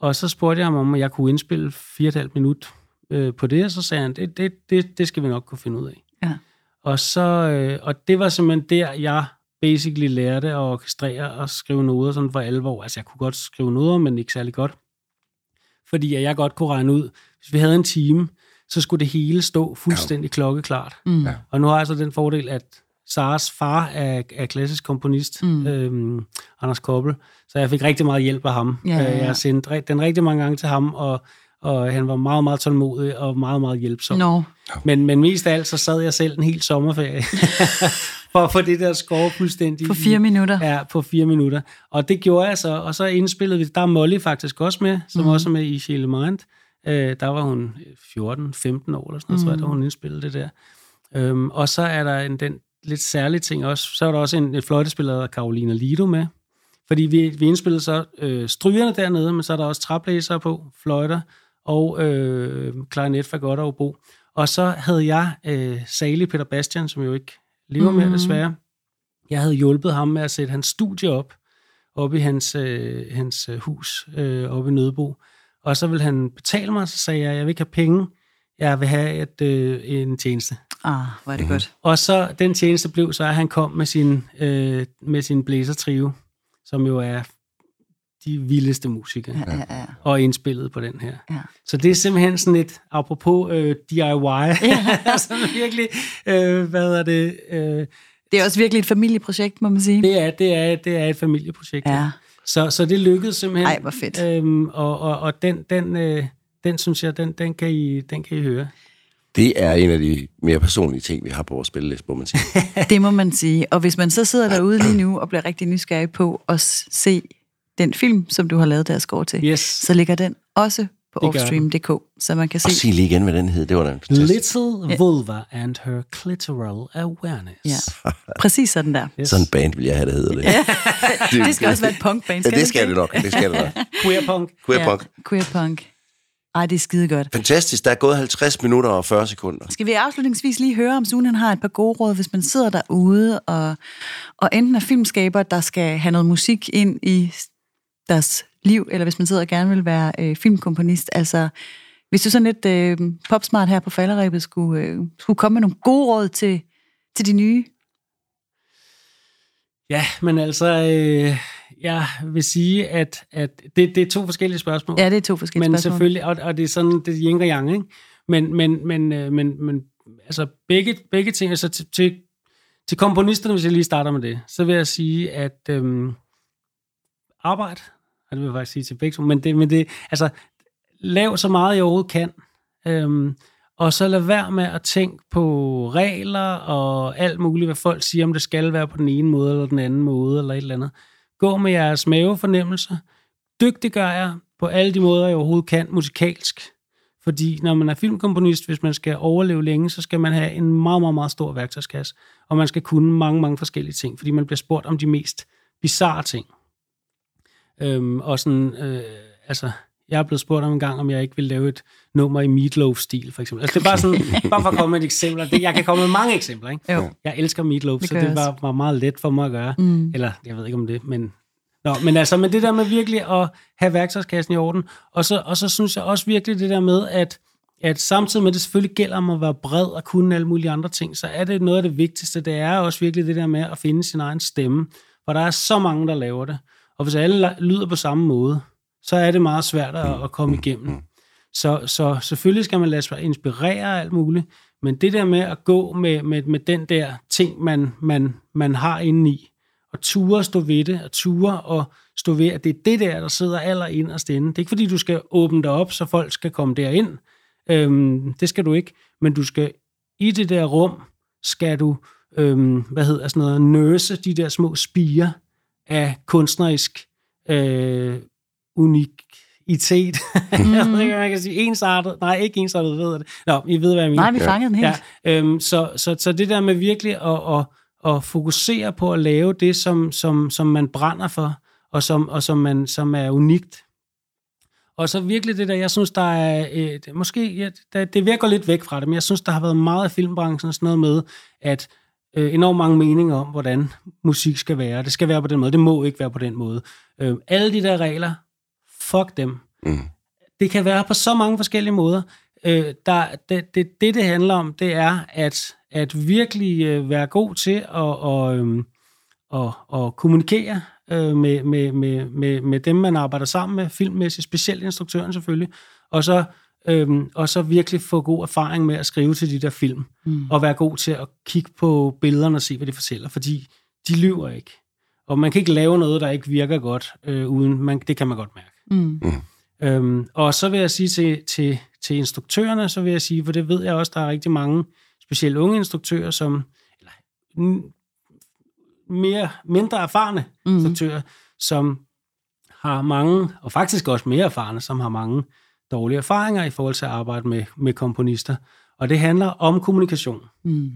Og så spurgte jeg ham om, at jeg kunne indspille 4,5 minut øh, på det, og så sagde han, det, det, det, det skal vi nok kunne finde ud af. Ja. Og, så, øh, og det var simpelthen der, jeg basically lærte at orkestrere og skrive noder sådan for alvor. Altså, jeg kunne godt skrive noder, men ikke særlig godt. Fordi at jeg godt kunne regne ud, hvis vi havde en time, så skulle det hele stå fuldstændig klokkeklart. Mm. Ja. Og nu har jeg så den fordel, at Saras far er, er klassisk komponist, mm. øhm, Anders Koppel, så jeg fik rigtig meget hjælp af ham. Ja, ja, ja. Øh, Jeg har sendt ri- den rigtig mange gange til ham, og, og han var meget, meget tålmodig og meget, meget hjælpsom. Nå, Men, men mest af alt, så sad jeg selv en hel sommerferie for at få det der score fuldstændig. på fire minutter. Ja, på fire minutter. Og det gjorde jeg så, og så indspillede vi, der er Molly faktisk også med, som mm. også er med i Sheila Mind. Øh, der var hun 14-15 år eller sådan noget, mm. tror jeg, da hun indspillede det der. Øhm, og så er der en, den lidt særlige ting også, så er der også en, en fløjtespiller, Carolina Lido med. Fordi vi, vi indspillede så øh, strygerne dernede, men så er der også traplæsere på, fløjter og øh, klarinet, fagot og obo. Og så havde jeg øh, Sali Peter Bastian, som jo ikke lever mere Mhm. desværre. Jeg havde hjulpet ham med at sætte hans studie op, op i hans, øh, hans øh, hus, øh, oppe i Nødebo. Og så ville han betale mig, så sagde jeg, jeg vil ikke have penge, jeg vil have et, øh, en tjeneste. Ah, hvor er det mm. godt. Og så den tjeneste blev så, at han kom med sin, øh, med sin blæser trio, som jo er de vildeste musikere, Ja, ja, ja. og indspillet på den her. Ja. Så det er simpelthen sådan et, apropos øh, DIY, ja. sådan virkelig, øh, hvad er det, øh, Det er også virkelig et familieprojekt, må man sige. det er, det er, det er et familieprojekt. Ja. Så, så det lykkedes simpelthen. Ej, hvor fedt. Øhm, og, og, og den, den, øh, den synes jeg, den, den, kan I, den kan I høre. Det er en af de mere personlige ting, vi har på vores spilleliste, må man sige. Det må man sige. Og hvis man så sidder derude lige nu og bliver rigtig nysgerrig på at se den film, som du har lavet der skår til, Yes. så ligger den også på offstream.dk, så man kan Og se... sig lige igen, hvad den hed. Det var da fantastisk. Little Vulva and her clitoral awareness. Ja, præcis sådan der. Yes. Sådan en band vil jeg have, det hedder det. Ja, Det skal også være et punkband, ja skal det skal det nok. Det skal det nok. Queer punk. Queer Ja, punk. queer punk. Ej, det er skide godt. Fantastisk. Der er gået 50 minutter og 40 sekunder. Skal vi afslutningsvis lige høre, om Sune han har et par gode råd, hvis man sidder derude og, og enten er filmskaber, der skal have noget musik ind i deres liv, eller hvis man sidder og gerne vil være øh, filmkomponist. Altså, hvis du sådan lidt øh, popsmart her på falderæbet skulle, øh, skulle komme med nogle gode råd til, til de nye. Ja, men altså, øh, jeg vil sige, at, at det, det er to forskellige spørgsmål. Ja, det er to forskellige men spørgsmål. selvfølgelig, og, og det er sådan, det er yin og yang, ikke? Men, men, men, øh, men, men altså begge, begge ting, altså til, til, til komponisterne, hvis jeg lige starter med det, så vil jeg sige, at øhm, arbejde, og det vil jeg faktisk sige til begge to, men det, men det, altså, lav så meget, jeg overhovedet kan, øhm, og så lad være med at tænke på regler og alt muligt, hvad folk siger, om det skal være på den ene måde eller den anden måde, eller et eller andet. Gå med jeres mavefornemmelser, dygtiggør jer på alle de måder, jeg overhovedet kan, musikalsk. Fordi når man er filmkomponist, hvis man skal overleve længe, så skal man have en meget, meget, meget stor værktøjskasse. Og man skal kunne mange, mange forskellige ting, fordi man bliver spurgt om de mest bizarre ting. Øhm, og sådan, øh, altså, jeg er blevet spurgt om en gang, om jeg ikke vil lave et nummer i Meatloaf-stil, for eksempel. Altså, det er bare sådan, bare for at komme med et eksempel. Det- Jeg kan komme med mange eksempler, ikke? Jo. Jeg elsker Meatloaf, Det så det var, var meget let for mig at gøre. Mm. Eller, jeg ved ikke om det, men... Nå, men altså, men det der med virkelig at have værktøjskassen i orden, og så, og så synes jeg også virkelig det der med, at, at samtidig med, at det selvfølgelig gælder om at være bred og kunne alle mulige andre ting, så er det noget af det vigtigste, det er også virkelig det der med at finde sin egen stemme, for der er så mange, der laver det. Og hvis alle lyder på samme måde, så er det meget svært at, at komme igennem. Så, så selvfølgelig skal man lade sig inspirere af alt muligt, men det der med at gå med, med, med den der ting, man, man, man har inde i, og ture stå ved det, og ture og stå ved, at det er det der, der sidder aller inderst inde. Det er ikke fordi, du skal åbne dig op, så folk skal komme derind. Øhm, det skal du ikke. Men du skal i det der rum, skal du, øhm, hvad hedder sådan noget, nøse de der små spiger af kunstnerisk øh, unikitet. Mm. jeg ved ikke, man kan sige. Ensartet. Nej, ikke ensartet, ved jeg det. Nå, I ved, hvad jeg mener. Nej, vi fangede den helt. Ja, øhm, så, så, så det der med virkelig at, at, at fokusere på at lave det, som, som, som man brænder for, og som, og som, man, som er unikt. Og så virkelig det der, jeg synes, der er, øh, måske, ja, der, det er gå lidt væk fra det, men jeg synes, der har været meget af filmbranchen sådan noget med, at øh, enormt mange meninger om, hvordan musik skal være. Det skal være på den måde, det må ikke være på den måde. Øh, alle de der regler, fuck dem. Mm. Det kan være på så mange forskellige måder. Øh, der, det, det, det, det handler om, det er at, at virkelig øh, være god til at, og, øhm, og, og kommunikere øh, med, med, med, med, med dem, man arbejder sammen med, filmmæssigt, specielt instruktøren selvfølgelig, og så, øhm, og så virkelig få god erfaring med at skrive til de der film, mm. og være god til at kigge på billederne og se, hvad de fortæller, fordi de lyver ikke. Og man kan ikke lave noget, der ikke virker godt, øh, uden man, det kan man godt mærke. Mm. Øhm, og så vil jeg sige til, til, til instruktørerne, så vil jeg sige, for det ved jeg også, der er rigtig mange, specielt unge instruktører, som, eller mere, mindre erfarne mm. instruktører, som har mange, og faktisk også mere erfarne, som har mange dårlige erfaringer i forhold til at arbejde med, med komponister. Og det handler om kommunikation. Mm.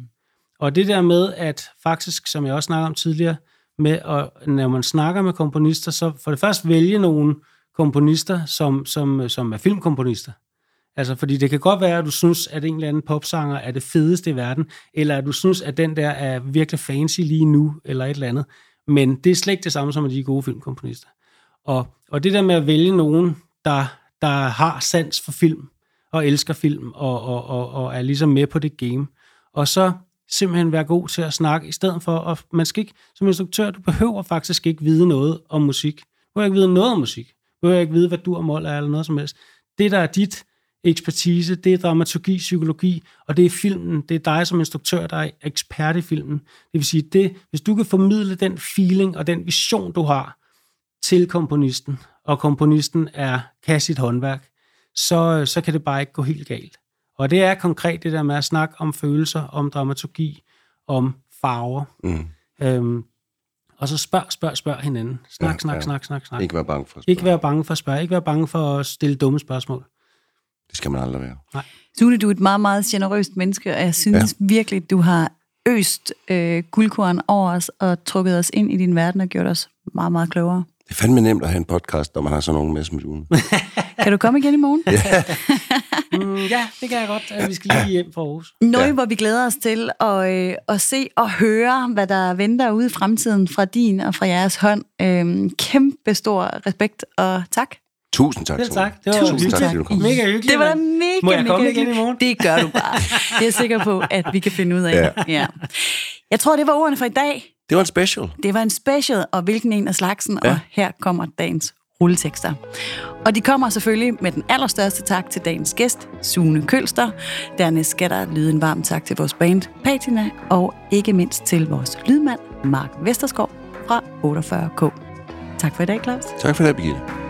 Og det der med, at faktisk, som jeg også snakkede om tidligere, med at, når man snakker med komponister, så for det første vælge nogle komponister, som, som, som er filmkomponister. Altså, fordi det kan godt være, at du synes, at en eller anden popsanger er det fedeste i verden, eller at du synes, at den der er virkelig fancy lige nu, eller et eller andet. Men det er slet ikke det samme som, at de er gode filmkomponister. Og, og det der med at vælge nogen, der, der har sans for film, og elsker film, og, og, og, og er ligesom med på det game. Og så simpelthen være god til at snakke, i stedet for, at man skal ikke, som instruktør, du behøver faktisk ikke vide noget om musik. Du behøver ikke vide noget om musik. Du behøver ikke vide, hvad du og mål er, eller noget som helst. Det, der er dit ekspertise, det er dramaturgi, psykologi, og det er filmen. Det er dig som instruktør, der er ekspert i filmen. Det vil sige, det, hvis du kan formidle den feeling og den vision, du har til komponisten, og komponisten er kan sit håndværk, så, så kan det bare ikke gå helt galt. Og det er konkret det der med at snakke om følelser, om dramaturgi, om farver. Mm. Øhm, og så spørg, spørg, spørg hinanden. Snak, Ja, snak, ja. snak, snak, snak. Ikke være bange for at Ikke spørge. være bange for at spørge. Ikke være bange for at stille dumme spørgsmål. Det skal man aldrig være. Sune, du er et meget, meget generøst menneske, og jeg synes ja. virkelig, du har øst øh, guldkorn over os og trukket os ind i din verden og gjort os meget, meget klogere. Det er fandme nemt at have en podcast, når man har sådan nogen med som June. Kan du komme igen i morgen? Ja. Mm, ja, det kan jeg godt. at Vi skal lige hjem fra Aarhus. Noget, Ja. hvor vi glæder os til at, øh, at se og høre, hvad der venter ude i fremtiden fra din og fra jeres hånd. Øhm, kæmpe stor respekt og tak. Tusind tak. Selv tak. Det var Tusind hyggeligt. tak, kom. Mega hyggeligt. Det var mega, Må jeg mega komme igen i morgen? Det gør du bare. Det er jeg sikker på, at vi kan finde ud af. Ja. Ja. Jeg tror, det var ordene for i dag. Det var en special. Det var en special, og hvilken en af slagsen, ja. Og her kommer dagens rulletekster. Og de kommer selvfølgelig med den allerstørste tak til dagens gæst, Sune Kølster. Dernæst skal der lyde en varm tak til vores band Patina, og ikke mindst til vores lydmand, Mark Vesterskov fra 48K. Tak for i dag, Claus. Tak for det, Birgitte.